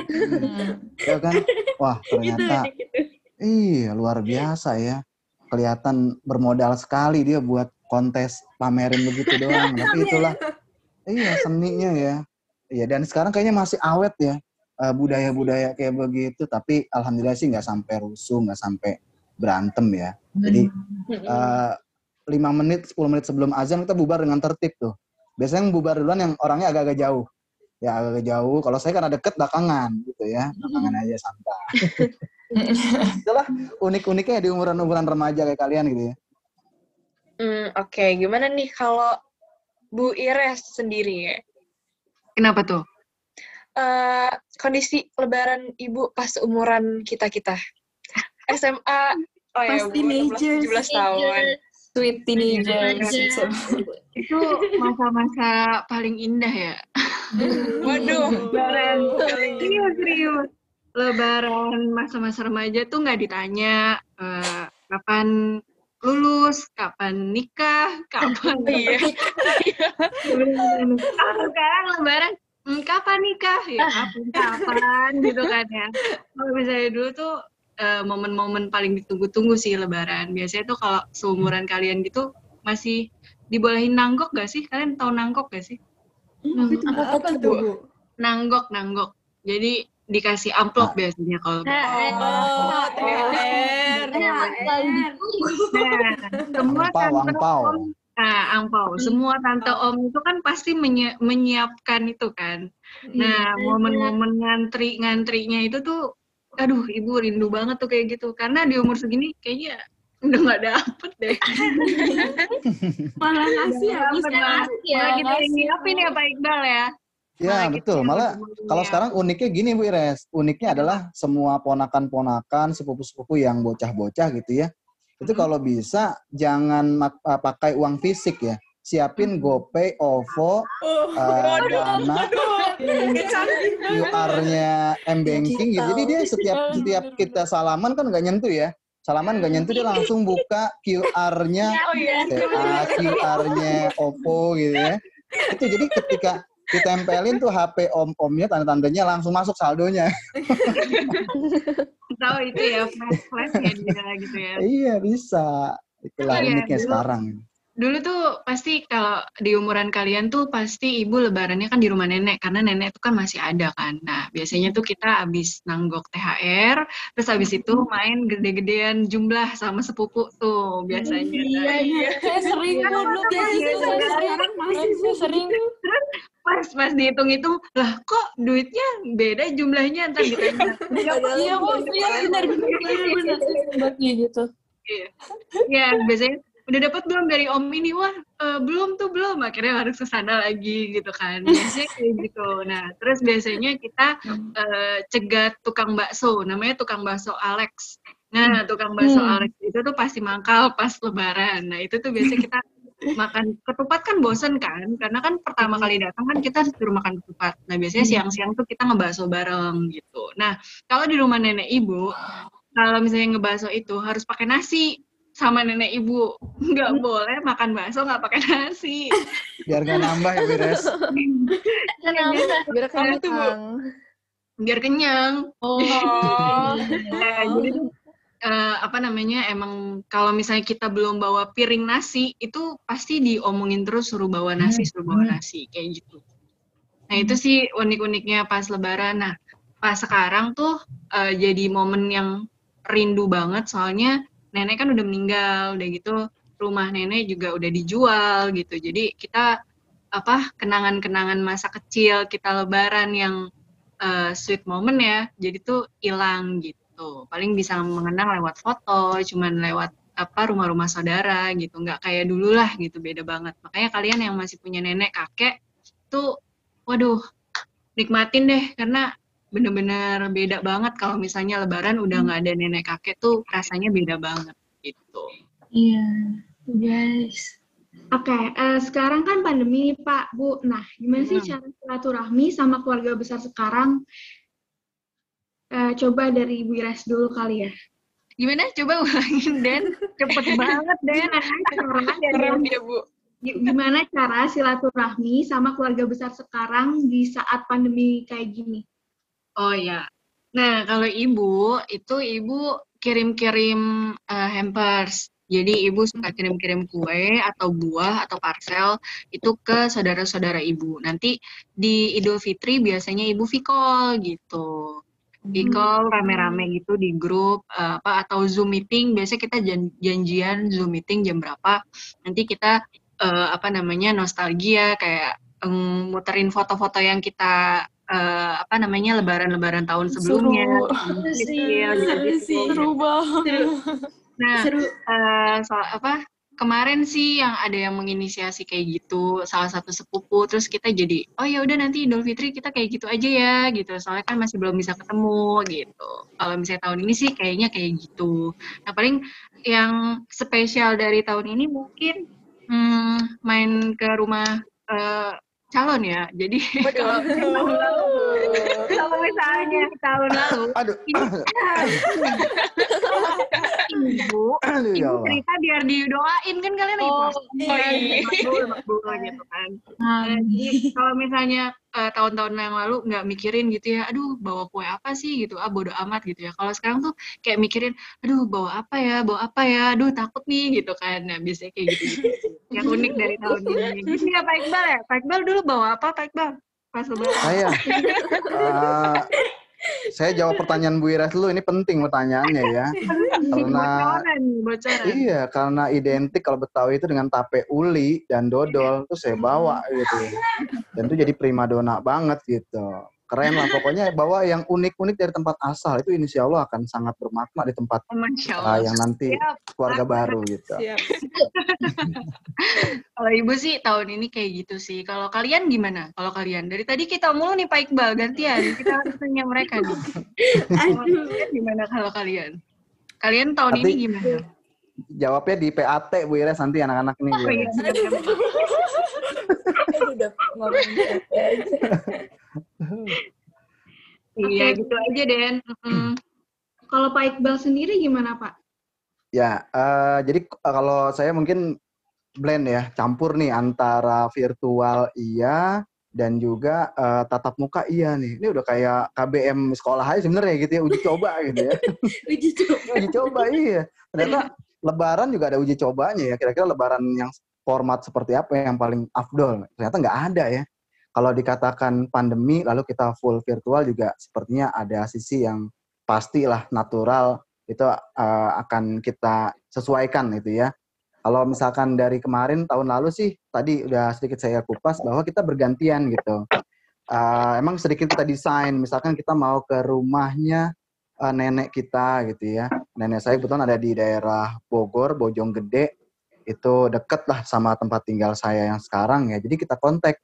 ya kan. Wah Gitu, ternyata gitu. Iya, luar biasa ya. Kelihatan bermodal sekali dia buat kontes pamerin begitu doang. Tapi itulah, iya seninya ya. Iya, dan sekarang kayaknya masih awet ya eh, budaya-budaya kayak begitu. Tapi alhamdulillah sih nggak sampai rusuh, nggak sampai berantem ya. Jadi eh, lima menit, 10 menit sebelum azan kita bubar dengan tertib tuh. Biasanya yang bubar duluan yang orangnya agak-agak jauh. Ya agak-agak jauh. Kalau saya karena deket belakangan gitu ya. Belakangan aja santai. Itulah unik-uniknya di umuran-umuran remaja kayak kalian gitu ya. Hmm, oke. Gimana nih kalau Bu Ires sendiri ya? Kenapa tuh? Eh, kondisi lebaran ibu pas umuran kita-kita. SMA, oh ya, teenagers. 17 tahun. Sweet teenagers. Itu masa-masa paling indah ya. Waduh. Lebaran. Serius, serius. Lebaran masa-masa remaja tuh nggak ditanya eh, kapan lulus, kapan nikah, kapan Iya. Kalau sekarang lebaran, "Hmm, kapan nikah? Ya kapan, kapan gitu kan ya. Kalau misalnya dulu tuh eh, momen-momen paling ditunggu-tunggu sih lebaran. Biasanya tuh kalau seumuran kalian gitu masih dibolehin nanggok gak sih? Kalian tahu nanggok gak sih? Apa tuh, Bu? Nanggok, nanggok. Jadi dikasih amplop biasanya kalau Oh, THR. Nah, semua Angpau, tante angpau. om, nah angpau, semua tante om itu kan pasti menyi- menyiapkan itu kan. Nah, momen-momen ngantri ngantrinya itu tuh, aduh, ibu rindu banget tuh kayak gitu. Karena di umur segini kayaknya udah nggak dapet deh. Malah ngasih habis Dapet ya. banget. Malah kita nyiapin ya Pak Iqbal ya. Ya Malah betul. Malah kalau nyiap. sekarang uniknya gini Bu Ires. Uniknya adalah semua ponakan-ponakan, sepupu-sepupu yang bocah-bocah gitu ya. Itu kalau bisa jangan uh, pakai uang fisik ya. Siapin GoPay, OVO, uh, Dana, QR-nya M banking gitu. Jadi dia setiap setiap kita salaman kan nggak nyentuh ya. Salaman nggak nyentuh dia langsung buka QR-nya Oh iya. QR-nya OVO gitu ya. Itu jadi ketika ditempelin tuh HP om-omnya, tante-tantenya langsung masuk saldonya. Tahu itu ya flash flash ya dia gitu ya. iya, bisa. Itulah Iya, uniknya dulu- sekarang. Dulu tuh pasti kalau di umuran kalian tuh pasti ibu lebarannya kan di rumah nenek karena nenek tuh kan masih ada kan. Nah, biasanya tuh kita habis nanggok THR, terus habis itu main gede-gedean jumlah sama sepupu tuh biasanya. Iya, iya. Saya sering dulu sekarang masih Saya sering. Pas pas dihitung-hitung, lah kok duitnya beda jumlahnya? Ntar ditanya. Iya, kok iya benar benar benar benar. kayak gitu. ya biasanya udah dapat belum dari om ini? Wah eh, belum tuh belum. Akhirnya harus ke sana lagi gitu kan. Biasanya kayak gitu. Nah terus biasanya kita eh, cegat tukang bakso. Namanya tukang bakso Alex. Nah tukang bakso Hmm. Alex itu tuh pasti mangkal pas lebaran. Nah itu tuh biasanya kita makan ketupat kan bosen kan? Karena kan pertama kali datang kan kita suruh makan ketupat. Nah biasanya siang-siang tuh kita ngebakso bareng gitu. Nah kalau di rumah nenek ibu kalau misalnya ngebakso itu harus pakai nasi sama nenek ibu. Nggak boleh makan bakso nggak pakai nasi. Biar nggak nambah ya beres. Biar Karena tuh, Bu, kenyang. biar kenyang. Oh. Nah, jadi eh, apa namanya emang kalau misalnya kita belum bawa piring nasi itu pasti diomongin terus suruh bawa nasi suruh bawa nasi kayak gitu. Nah itu sih unik-uniknya pas lebaran. Nah pas sekarang tuh eh, jadi momen yang rindu banget soalnya nenek kan udah meninggal udah gitu rumah nenek juga udah dijual gitu. Jadi kita apa kenangan-kenangan masa kecil kita lebaran yang eh, sweet moment ya jadi tuh hilang gitu paling bisa mengenang lewat foto cuman lewat apa rumah-rumah saudara gitu nggak kayak dulu lah gitu beda banget makanya kalian yang masih punya nenek kakek tuh waduh nikmatin deh karena bener-bener beda banget kalau misalnya lebaran udah nggak ada nenek kakek tuh rasanya beda banget gitu Iya, guys. Oke, eh, sekarang kan pandemi nih Pak, Bu. Nah, gimana sih Hmm. cara silaturahmi sama keluarga besar sekarang? Eh, coba dari Bu Ires dulu kali ya. gimana coba ulangin Den cepet banget Den Keren dia, Bu. Gi- Gimana cara silaturahmi sama keluarga besar sekarang di saat pandemi kayak gini? Oh ya. Nah, kalau ibu itu ibu kirim-kirim eh, hampers. Jadi ibu suka kirim-kirim kue atau buah atau parcel itu ke saudara-saudara ibu. Nanti di Idul Fitri biasanya ibu vicall gitu. Vicall rame-rame gitu di grup eh, apa atau Zoom meeting. Biasanya kita jan- janjian Zoom meeting jam berapa. Nanti kita eh, apa namanya nostalgia kayak em, muterin foto-foto yang kita eh, apa namanya lebaran-lebaran tahun sebelumnya Seru. kecil gitu-gitu. Seru banget. Nah, Seru. eh, soal apa kemarin sih yang ada yang menginisiasi kayak gitu salah satu sepupu terus kita jadi oh ya udah nanti Idul Fitri kita kayak gitu aja ya gitu. Soalnya kan masih belum bisa ketemu gitu. Kalau misalnya tahun ini sih kayaknya kayak gitu. Nah paling yang spesial dari tahun ini mungkin hmm, main ke rumah eh, calon ya. Jadi kalau misalnya tahun lalu Aduh, ibu aduh ya ibu cerita biar didoain kan kalian lagi Oh, puasa. iya. Makbul, makbul gitu kan. Nah, jadi kalau misalnya eh, tahun-tahun yang lalu nggak mikirin gitu ya aduh bawa kue apa sih? gitu. Ah bodo amat gitu ya. Kalau sekarang tuh kayak mikirin aduh bawa apa ya bawa apa ya? Aduh takut nih gitu kan. Nah biasanya kayak gitu, gitu. yang unik dari tahun ini. Gitu ya Pak Iqbal ya? Pak Iqbal dulu bawa apa Pak Iqbal pas lebaran Saya, eh, saya jawab pertanyaan Bu Ires dulu. Ini penting pertanyaannya ya. Karena bocoran nih bocoran iya, karena identik kalau Betawi itu dengan tape uli dan dodol itu saya bawa gitu. Dan itu jadi primadona banget gitu. Keren lah pokoknya bawa yang unik-unik dari tempat asal itu insya Allah akan sangat bermakna di tempat Oh, uh, yang nanti Siap. keluarga baru gitu. Siap. Kalau ibu sih tahun ini kayak gitu sih. Kalau kalian gimana? Kalau kalian dari tadi kita mulu nih Pak Iqbal gantian. Kita harus tanya mereka nih. Kalian gimana kalau kalian? Kalian tahun Nanti- ini gimana? Jawabnya di PAT Bu Ires nanti anak-anak nih. Oh iya. Aduh, udah aja. Iya gitu aja Den. Mm-mm. Kalau Pak Iqbal sendiri gimana Pak? Ya, eh, jadi k- kalau saya mungkin blend ya, campur nih antara virtual iya dan juga eh, tatap muka iya nih. Ini udah kayak KBM sekolah aja sebenarnya gitu ya, uji coba gitu ya. Uji coba. uji coba iya. Ternyata lebaran juga ada uji cobanya ya. Kira-kira lebaran yang format seperti apa yang paling afdol? Ternyata nggak ada ya. Kalau dikatakan pandemi lalu kita full virtual juga sepertinya ada sisi yang pastilah natural itu eh, akan kita sesuaikan itu ya. Kalau misalkan dari kemarin tahun lalu sih tadi udah sedikit saya kupas bahwa kita bergantian gitu. Eh, emang sedikit kita desain, misalkan kita mau ke rumahnya eh, nenek kita gitu ya. Nenek saya kebetulan ada di daerah Bogor, Bojonggede. itu deket lah sama tempat tinggal saya yang sekarang ya. Jadi kita kontak.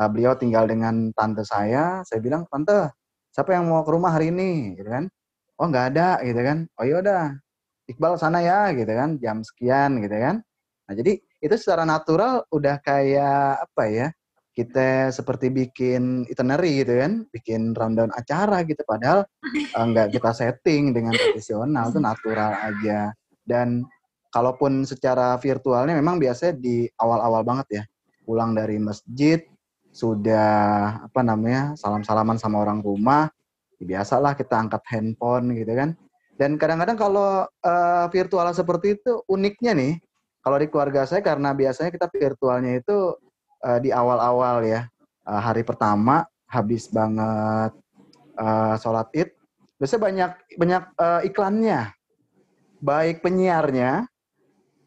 Uh, beliau tinggal dengan tante saya. Saya bilang, tante, siapa yang mau ke rumah hari ini? Gitu kan? Oh nggak ada, gitu kan? Oh yaudah, Iqbal sana ya, gitu kan? Jam sekian, gitu kan? Nah jadi itu secara natural udah kayak apa ya? Kita seperti bikin itinerary gitu kan, bikin rundown acara gitu. Padahal uh, nggak kita setting dengan profesional, itu natural aja. Dan kalaupun secara virtualnya memang biasanya di awal-awal banget ya. Pulang dari masjid, sudah apa namanya salam-salaman sama orang rumah, biasalah kita angkat handphone gitu kan. Dan kadang-kadang kalau uh, virtual seperti itu uniknya nih, kalau di keluarga saya karena biasanya kita virtualnya itu uh, di awal-awal ya, uh, hari pertama habis banget uh, sholat id, biasanya banyak banyak uh, iklannya, baik penyiarnya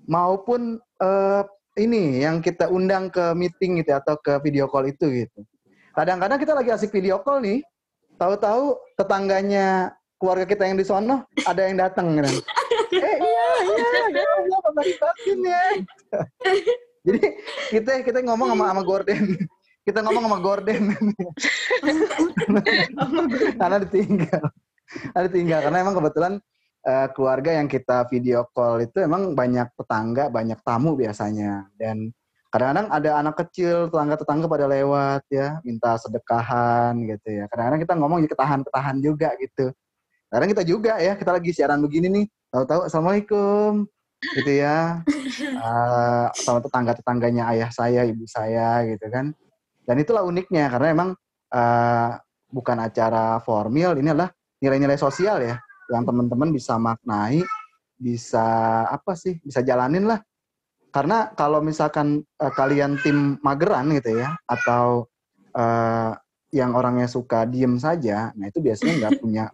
maupun uh, ini yang kita undang ke meeting gitu atau ke video call itu gitu. Kadang-kadang kita lagi asik video call nih, tahu-tahu tetangganya keluarga kita yang di sono ada yang datang gitu. eh iya iya ya Allah pernah divaksin ya. Jadi kita kita ngomong sama sama Gordon. Kita ngomong sama Gordon. karena ditinggal. Karena ditinggal karena emang kebetulan uh, keluarga yang kita video call itu emang banyak tetangga, banyak tamu biasanya. Dan kadang-kadang ada anak kecil, tetangga-tetangga pada lewat ya, minta sedekahan gitu ya. Kadang-kadang kita ngomong ya ketahan-ketahan juga gitu. Kadang kita juga ya, kita lagi siaran begini nih, tahu-tahu Assalamualaikum gitu ya. Uh, sama tetangga-tetangganya ayah saya, ibu saya gitu kan. Dan itulah uniknya karena emang uh, bukan acara formal, ini adalah nilai-nilai sosial ya yang teman-teman bisa maknai, bisa apa sih, bisa jalanin lah. Karena kalau misalkan uh, kalian tim mageran gitu ya, atau uh, yang orangnya suka diem saja, nah itu biasanya nggak punya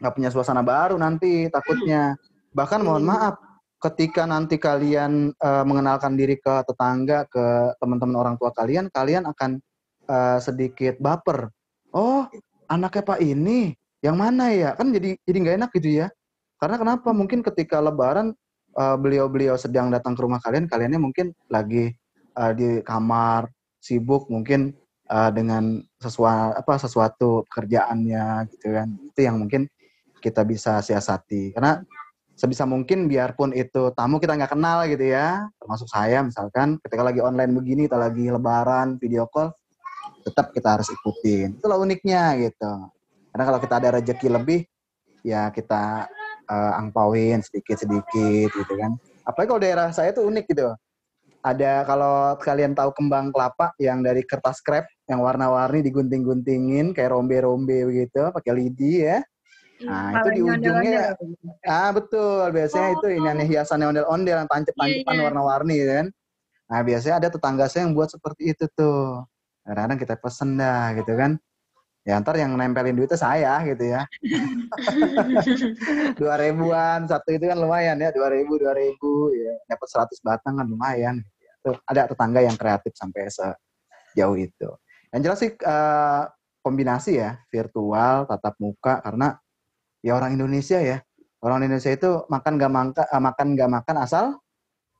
nggak punya suasana baru nanti takutnya. Bahkan mohon maaf, ketika nanti kalian uh, mengenalkan diri ke tetangga, ke teman-teman orang tua kalian, kalian akan uh, sedikit baper. Oh, anaknya Pak ini, yang mana ya? Kan jadi jadi nggak enak gitu ya. Karena kenapa? Mungkin ketika lebaran beliau beliau-beliau sedang datang ke rumah kalian kaliannya mungkin lagi uh, di kamar sibuk mungkin uh, dengan sesuatu apa sesuatu kerjaannya gitu kan. Itu yang mungkin kita bisa siasati. Karena sebisa mungkin biarpun itu tamu kita nggak kenal gitu ya termasuk saya misalkan ketika lagi online begini atau lagi lebaran video call tetap kita harus ikutin. Itulah uniknya gitu karena kalau kita ada rezeki lebih, ya kita uh, angpauin sedikit-sedikit gitu kan. Apalagi kalau daerah saya tuh unik gitu. Ada kalau kalian tahu kembang kelapa yang dari kertas krep yang warna-warni digunting-guntingin kayak rombe-rombe begitu, pakai lidi ya. Iya, nah, itu di ujungnya Ah, betul. Biasanya oh. itu ini aneh hiasannya ondel-ondel yang tancap-tancapan yeah, yeah. warna-warni kan. Nah, biasanya ada tetangga saya yang buat seperti itu tuh. Kadang-kadang kita pesen dah gitu kan ya ntar yang nempelin duitnya saya gitu ya. Dua ribuan satu itu kan lumayan ya dua ribu dua ribu ya. Dapat seratus batang kan lumayan gitu ya. Tuh, ada tetangga yang kreatif sampai sejauh itu. Yang jelas sih uh, kombinasi ya virtual tatap muka karena ya orang Indonesia ya. Orang Indonesia itu makan gak makan uh, makan gak makan asal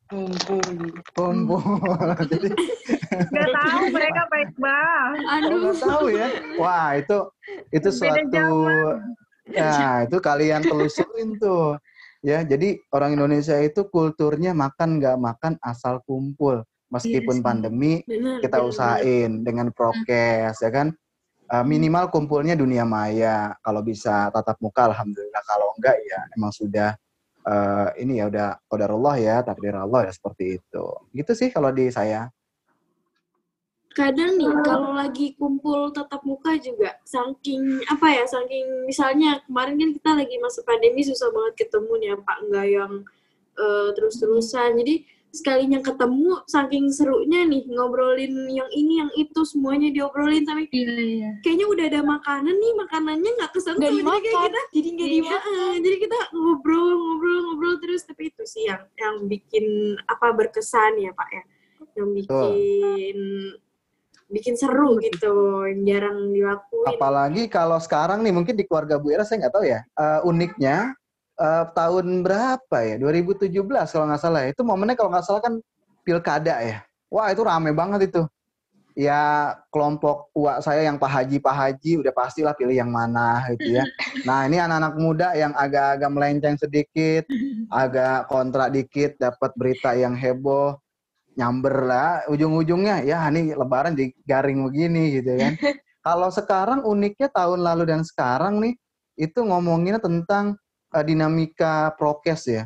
kumpul. kumpul. Jadi Gak tahu mereka baik banget. Aduh. Gak tahu ya. Wah itu itu suatu ya itu kalian telusurin tuh. Ya jadi orang Indonesia itu kulturnya makan nggak makan asal kumpul. Meskipun yes. Iya pandemi benar, kita benar, usahain dengan prokes ya kan. Uh, minimal kumpulnya dunia maya. Kalau bisa tatap muka, alhamdulillah. Kalau enggak ya emang sudah uh, ini ya udah Allah ya takdir Allah ya seperti itu. Gitu sih kalau di saya kadang nih kalau lagi kumpul tatap muka juga saking apa ya saking misalnya kemarin kan kita lagi masuk pandemi susah banget ketemu nih pak enggak yang uh, terus-terusan. Jadi sekalinya ketemu saking serunya nih ngobrolin yang ini yang itu semuanya diobrolin. Tapi iya, iya. kayaknya udah ada makanan nih makanannya nggak kesentuh. Jadi kayak kita jadi nggak iya, dimakan. jadi kita ngobrol ngobrol ngobrol terus. Tapi itu sih yang yang bikin apa berkesan ya pak ya. Yang bikin oh bikin seru gitu jarang dilakuin apalagi kalau sekarang nih mungkin di keluarga Bu Era saya nggak tahu ya uh, uniknya eh, tahun berapa ya? 2017 kalau nggak salah. ya. Itu momennya kalau nggak salah kan pilkada ya. Wah itu rame banget itu. Ya kelompok uak saya yang Pak Haji Pak Haji udah pastilah pilih yang mana gitu ya. Nah ini anak-anak muda yang agak-agak melenceng sedikit, agak kontra dikit, dapat berita yang heboh, nyamber lah. Ujung-ujungnya ya ini Lebaran di garing begini gitu kan. Kalau sekarang uniknya tahun lalu dan sekarang nih itu ngomonginnya tentang eh, dinamika prokes ya.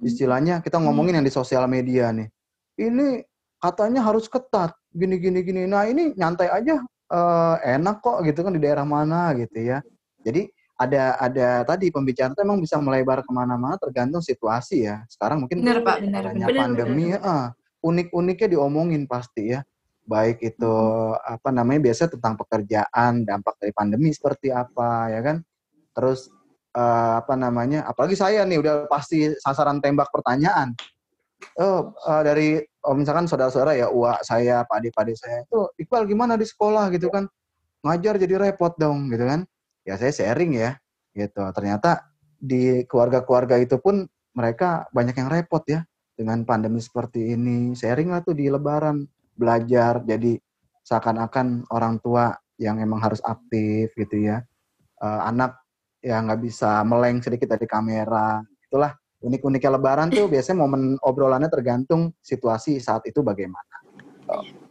Istilahnya kita ngomongin yang di sosial media nih. Ini katanya harus ketat, gini gini gini. Nah ini nyantai aja eh, enak kok gitu kan di daerah mana gitu ya. Jadi ada ada tadi pembicaraan itu emang bisa melebar ke mana-mana tergantung situasi ya. Sekarang mungkin Benar, Pak. Benar, adanya benar. pandemi ya, ah, unik-uniknya diomongin pasti ya. Baik itu apa namanya biasa tentang pekerjaan, dampak dari pandemi seperti apa ya kan. Terus eh, apa namanya? Apalagi saya nih udah pasti sasaran tembak pertanyaan. Oh, eh, dari oh, misalkan saudara-saudara ya, uak saya, pak adik saya itu Iqbal gimana di sekolah gitu kan? Ngajar jadi repot dong gitu kan? Ya saya sharing ya, gitu. Ternyata di keluarga-keluarga itu pun mereka banyak yang repot ya dengan pandemi seperti ini. Sharing lah tuh di Lebaran belajar jadi seakan-akan orang tua yang emang harus aktif gitu ya. Eh, anak ya nggak bisa meleng sedikit dari kamera. Itulah unik-uniknya Lebaran tuh biasanya momen obrolannya tergantung situasi saat itu bagaimana.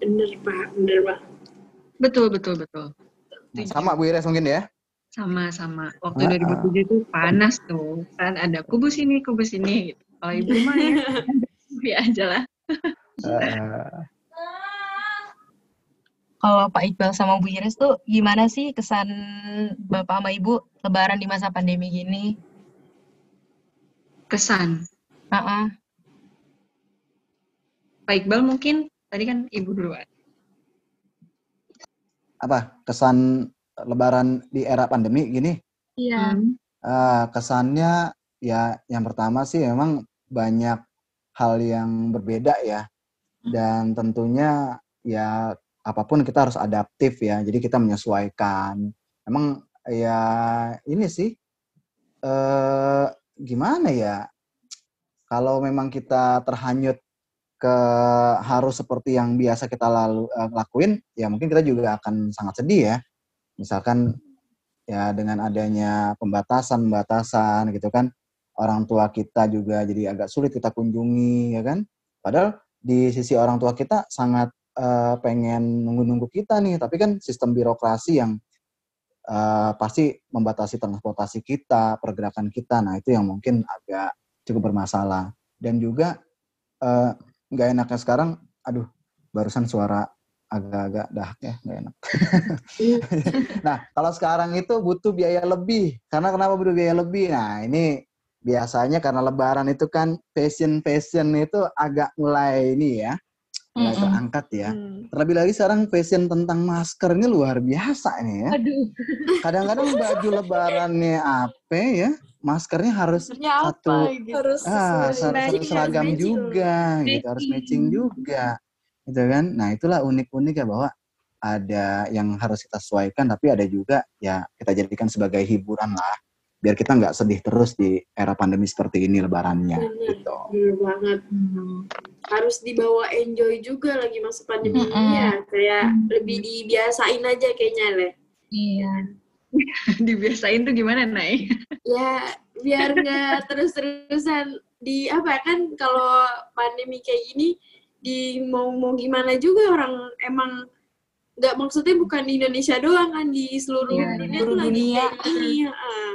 Bener Pak, bener Pak. Betul, betul, betul. Nah, sama Bu Ires mungkin ya. Sama-sama. Waktu Ah, 2007 itu panas tuh. Kan ada kubu sini, kubu sini. Gitu. Kalau ibu mah ya, ya aja lah. Eh, Kalau Pak Iqbal sama Bu Iris tuh gimana sih kesan Bapak sama Ibu lebaran di masa pandemi gini? Kesan. Heeh. Pak Iqbal mungkin, tadi kan ibu duluan. apa kesan Lebaran di era pandemi gini? Iya. Eh, kesannya ya yang pertama sih memang banyak hal yang berbeda ya. Dan tentunya ya apa pun kita harus adaptif ya. Jadi kita menyesuaikan. Emang ya ini sih eh gimana ya? Kalau memang kita terhanyut ke harus seperti yang biasa kita lalu eh, lakuin ya mungkin kita juga akan sangat sedih ya. Misalkan ya dengan adanya pembatasan-pembatasan gitu kan orang tua kita juga jadi agak sulit kita kunjungi ya kan? Padahal di sisi orang tua kita sangat eh, pengen nunggu-nunggu kita nih tapi kan sistem birokrasi yang eh, pasti membatasi transportasi kita pergerakan kita. Nah itu yang mungkin agak cukup bermasalah. Dan juga eh, nggak enaknya sekarang aduh barusan suara agak-agak dah ya nggak enak. Nah, kalau sekarang itu butuh biaya lebih. Karena kenapa butuh biaya lebih? Nah, ini biasanya karena lebaran itu kan fashion-fashion itu agak mulai ini ya, mulai Mm-mm. terangkat ya. Hmm. Terlebih lagi sekarang fashion tentang masker ini luar biasa ini ya. Aduh. Kadang-kadang baju lebarannya apa ya, maskernya harus Maksudnya apa satu gitu? Harus ah, matching, ser- seragam harus matching. juga gitu, harus matching juga. Gitu kan. Nah, itulah unik-unik ya bahwa ada yang harus kita sesuaikan tapi ada juga ya kita jadikan sebagai hiburan lah biar kita nggak sedih terus di era pandemi seperti ini lebarannya Bener. gitu. Bener banget. Harus dibawa enjoy juga lagi masa pandemi ini Mm-mm. ya. Kayak lebih dibiasain aja kayaknya, Le. Iya. Dibiasain tuh gimana, Nay? Ya, biar nggak terus-terusan di apa ya, kan kalau pandemi kayak gini di mau mau gimana juga orang emang nggak maksudnya bukan di Indonesia doang kan di seluruh Iya, dunia tuh lagi dunia. kayak gini heeh.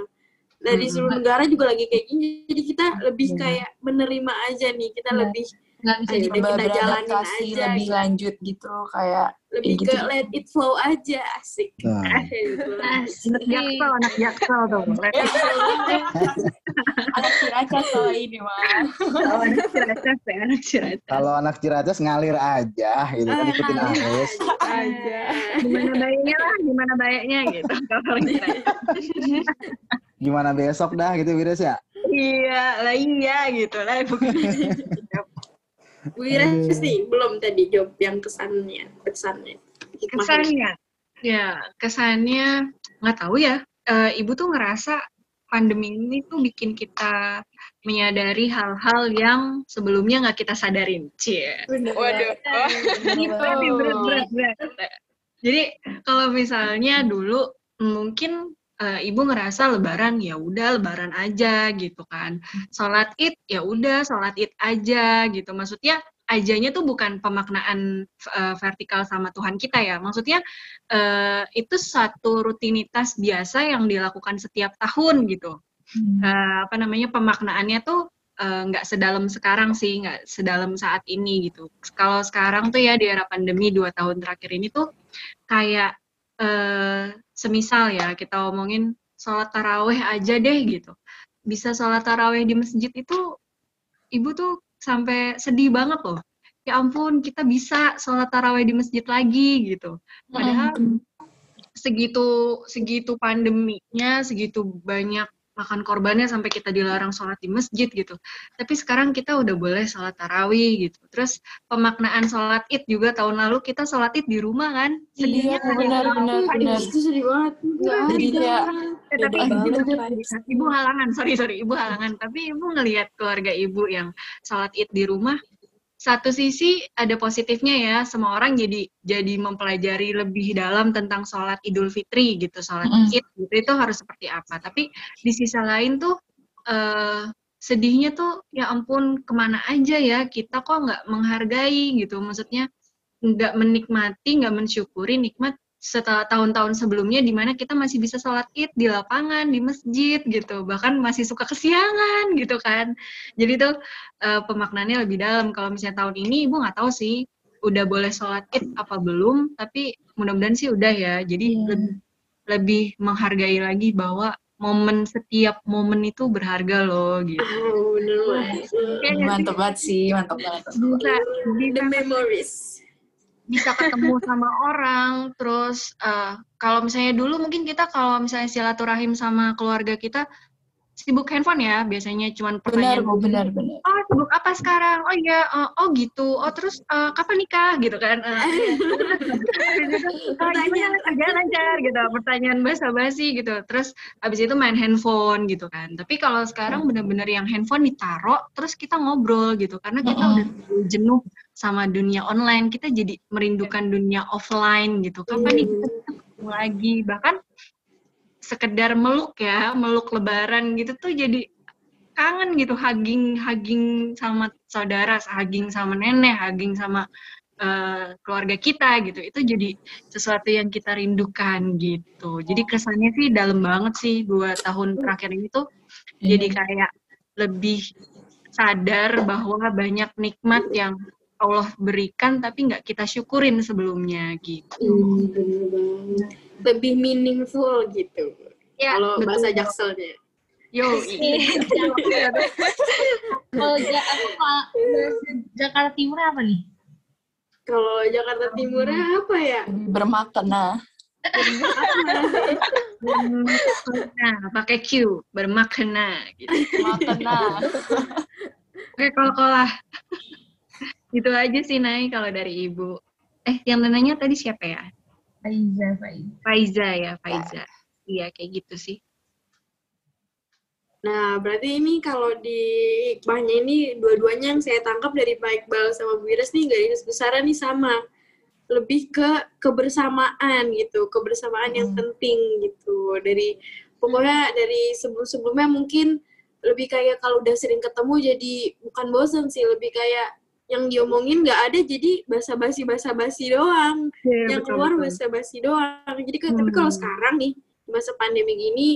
Dari seluruh negara juga lagi kayak gini jadi kita lebih Iya. kayak menerima aja nih kita Iya. lebih Nggak bisa Ayo, di udah Coba kita jalanin aja lebih gitu. lanjut gitu kayak lebih gitu ke gitu. let it flow aja asik Nah, gitu lah. Anak jaksel, anak jaksel tuh. anak ciracas kalau ini mah. Kalau anak ciracas ya, anak ciracas. kalau anak Ciracas ngalir aja gitu kan ikutin Ah, arus. aja Gimana baiknya lah, gimana baiknya gitu. Kalau ciracas. Gimana besok dah gitu Wires ya? Iya, lah iya gitu lah. Bukan. Bu Ires nih belum tadi jawab yang kesannya kesannya. Kesannya, ya kesannya nggak tahu ya. Eh, ibu tuh ngerasa pandemi ini tuh bikin kita menyadari hal-hal yang sebelumnya nggak kita sadarin. Cie. Waduh. Gitu, berat, berat, berat. Jadi kalau misalnya dulu mungkin eh, ibu ngerasa lebaran ya udah lebaran aja gitu kan. Sholat id ya udah sholat id aja gitu. Maksudnya ajanya tuh bukan pemaknaan eh, vertikal sama Tuhan kita ya. Maksudnya eh, itu satu rutinitas biasa yang dilakukan setiap tahun gitu. Eh, apa namanya pemaknaannya tuh nggak sedalam sekarang sih, nggak sedalam saat ini gitu. Kalau sekarang tuh ya di era pandemi dua tahun terakhir ini tuh kayak eh, semisal ya kita omongin sholat taraweh aja deh gitu. Bisa sholat taraweh di masjid itu ibu tuh sampai sedih banget loh. Ya ampun, kita bisa sholat taraweh di masjid lagi gitu. Padahal segitu segitu pandeminya, segitu banyak makan korbannya sampai kita dilarang sholat di masjid gitu. Tapi sekarang kita udah boleh sholat tarawih gitu. Terus pemaknaan sholat id juga tahun lalu kita sholat id di rumah kan. Sedihnya Iya, benar, benar, benar. Itu sedih banget. Jadi kayak Eh, tapi ibu, ibu halangan, sorry sorry, ibu halangan. Tapi ibu ngelihat keluarga ibu yang sholat id di rumah, satu sisi ada positifnya ya, semua orang jadi jadi mempelajari lebih dalam tentang sholat Idul Fitri gitu, sholat Mm-mm. id gitu itu harus seperti apa. Tapi di sisi lain tuh eh, sedihnya tuh ya ampun ke mana aja ya kita kok nggak menghargai gitu, maksudnya nggak menikmati, nggak mensyukuri nikmat setelah tahun-tahun sebelumnya di mana kita masih bisa sholat id di lapangan, di masjid gitu, bahkan masih suka kesiangan gitu kan. Jadi tuh eh, pemaknaannya lebih dalam. Kalau misalnya tahun ini ibu nggak tahu sih udah boleh sholat id apa belum, tapi mudah-mudahan sih udah ya. Jadi lebih, lebih menghargai lagi bahwa momen setiap momen itu berharga loh gitu. Bener banget. Iya nggak sih? mantap banget sih, mantap banget. Bisa, The memories. Bisa ketemu sama orang terus eh, kalau misalnya dulu mungkin kita kalau misalnya silaturahim sama keluarga kita sibuk handphone ya biasanya cuman Benar, pertanyaan Bu, benar, benar. oh sibuk apa sekarang? Oh iya eh, oh gitu. Oh terus eh, kapan nikah? gitu kan. Oh, gimana? Kerjaan lancar gitu. Pertanyaan basa-basi gitu. Terus abis itu main handphone gitu kan. Tapi kalau sekarang bener-bener yang handphone ditaro terus kita ngobrol gitu. Karena kita udah terlalu jenuh sama dunia online. Kita jadi merindukan dunia offline gitu. Kapan nih kita bisa ketemu lagi? Bahkan sekedar meluk ya meluk lebaran gitu tuh jadi kangen gitu. Hugging hugging sama saudara hugging sama nenek hugging sama eh, keluarga kita gitu. Itu jadi sesuatu yang kita rindukan gitu. Jadi kesannya sih dalam banget sih dua tahun terakhir ini tuh jadi kayak lebih sadar bahwa banyak nikmat yang Allah berikan tapi nggak kita syukurin sebelumnya gitu. Hmm, bener banget. Lebih meaningful gitu. Ya, Kalau bahasa jakselnya. Yo, Kalau apa Pak? Jakarta Timur apa nih? Kalau Jakarta Timurnya apa ya? Bermakna. nah pakai Q bermakna gitu. Makna. Oke kalau kolah itu aja sih Nay kalau dari ibu. Eh yang nanya tadi siapa ya? Faiza, Faiza. Faiza ya Faiza. Iya kayak gitu sih. Nah, berarti ini kalau di hikmahnya ini dua-duanya yang saya tangkap dari Pak Iqbal sama Bu Iris nih garis besarnya nih sama. Lebih ke kebersamaan gitu, kebersamaan yang penting gitu. Dari pokoknya dari sebelum-sebelumnya mungkin lebih kayak kalau udah sering ketemu jadi bukan bosen sih, lebih kayak yang diomongin nggak ada jadi basa-basi basa-basi doang. Iya, yang betul, keluar betul. basa-basi doang. Jadi kan tapi kalau Hmm. sekarang nih di masa pandemi gini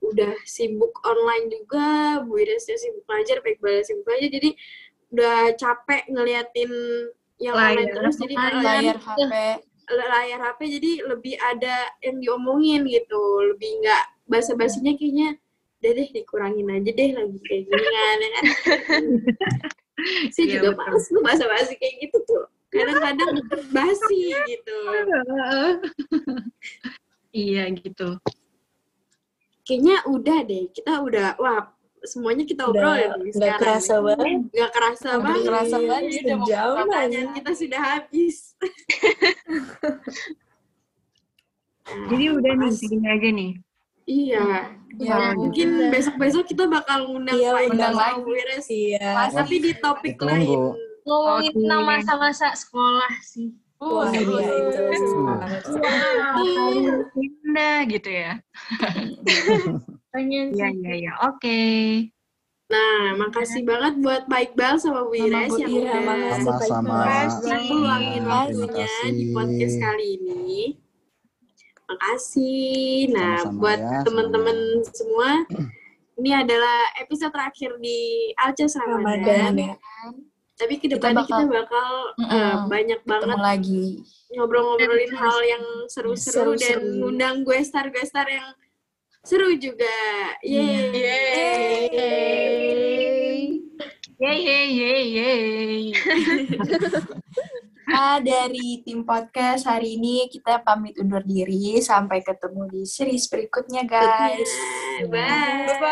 udah sibuk online juga, Bu Iresnya sibuk belajar, Pak Iqbal sibuk belajar, jadi udah capek ngeliatin yang Layar online terus, jadi apa, Layar HP. layar HP jadi lebih ada yang diomongin gitu, lebih nggak basa-basinya kayaknya udah deh dikurangin aja deh lagi kayak gini ya kan. Saya Iya, juga betul. males tuh basa-basi kayak gitu tuh. Kadang-kadang basi gitu. Iya gitu. Kayaknya udah deh, kita udah, wah semuanya kita obrol ya nih nggak kerasa banget. Nggak kerasa Nggak banget. kerasa banget, Ini udah mau Sejam Pertanyaan kita sudah habis. Jadi udah nih Nah, gini aja nih. Iya. Ya, Nah, mungkin besok-besok kita bakal ngundang Iya, Pak Iqbal undang lagi. Bu Ires. Iya. Tapi di topik Ditunggu. lain. Ngomongin Oke. tentang masa-masa sekolah sih. Wah, iya itu seru banget. Indah gitu ya. Pengen Iya, iya, iya. Oke. Nah, makasih banget buat Pak Iqbal sama Bu Ires yang udah. Sama-sama. Luangin Terima waktunya di kasih. podcast kali ini. Makasih. Nah, Sama-sama buat ya, teman-teman semua, ini adalah episode terakhir di Alces Ramadan Ramadan. ya. Tapi ke Kita depannya bakal- kita bakal Mm-mm. eh, banyak banget lagi. ngobrol-ngobrolin hal yang seru-seru dan ngundang gue star-gue star yang seru juga. Yeay. Yeay, yeay, yeay, yeay. Dari tim podcast hari ini kita pamit undur diri. Sampai ketemu di series berikutnya, guys. Bye.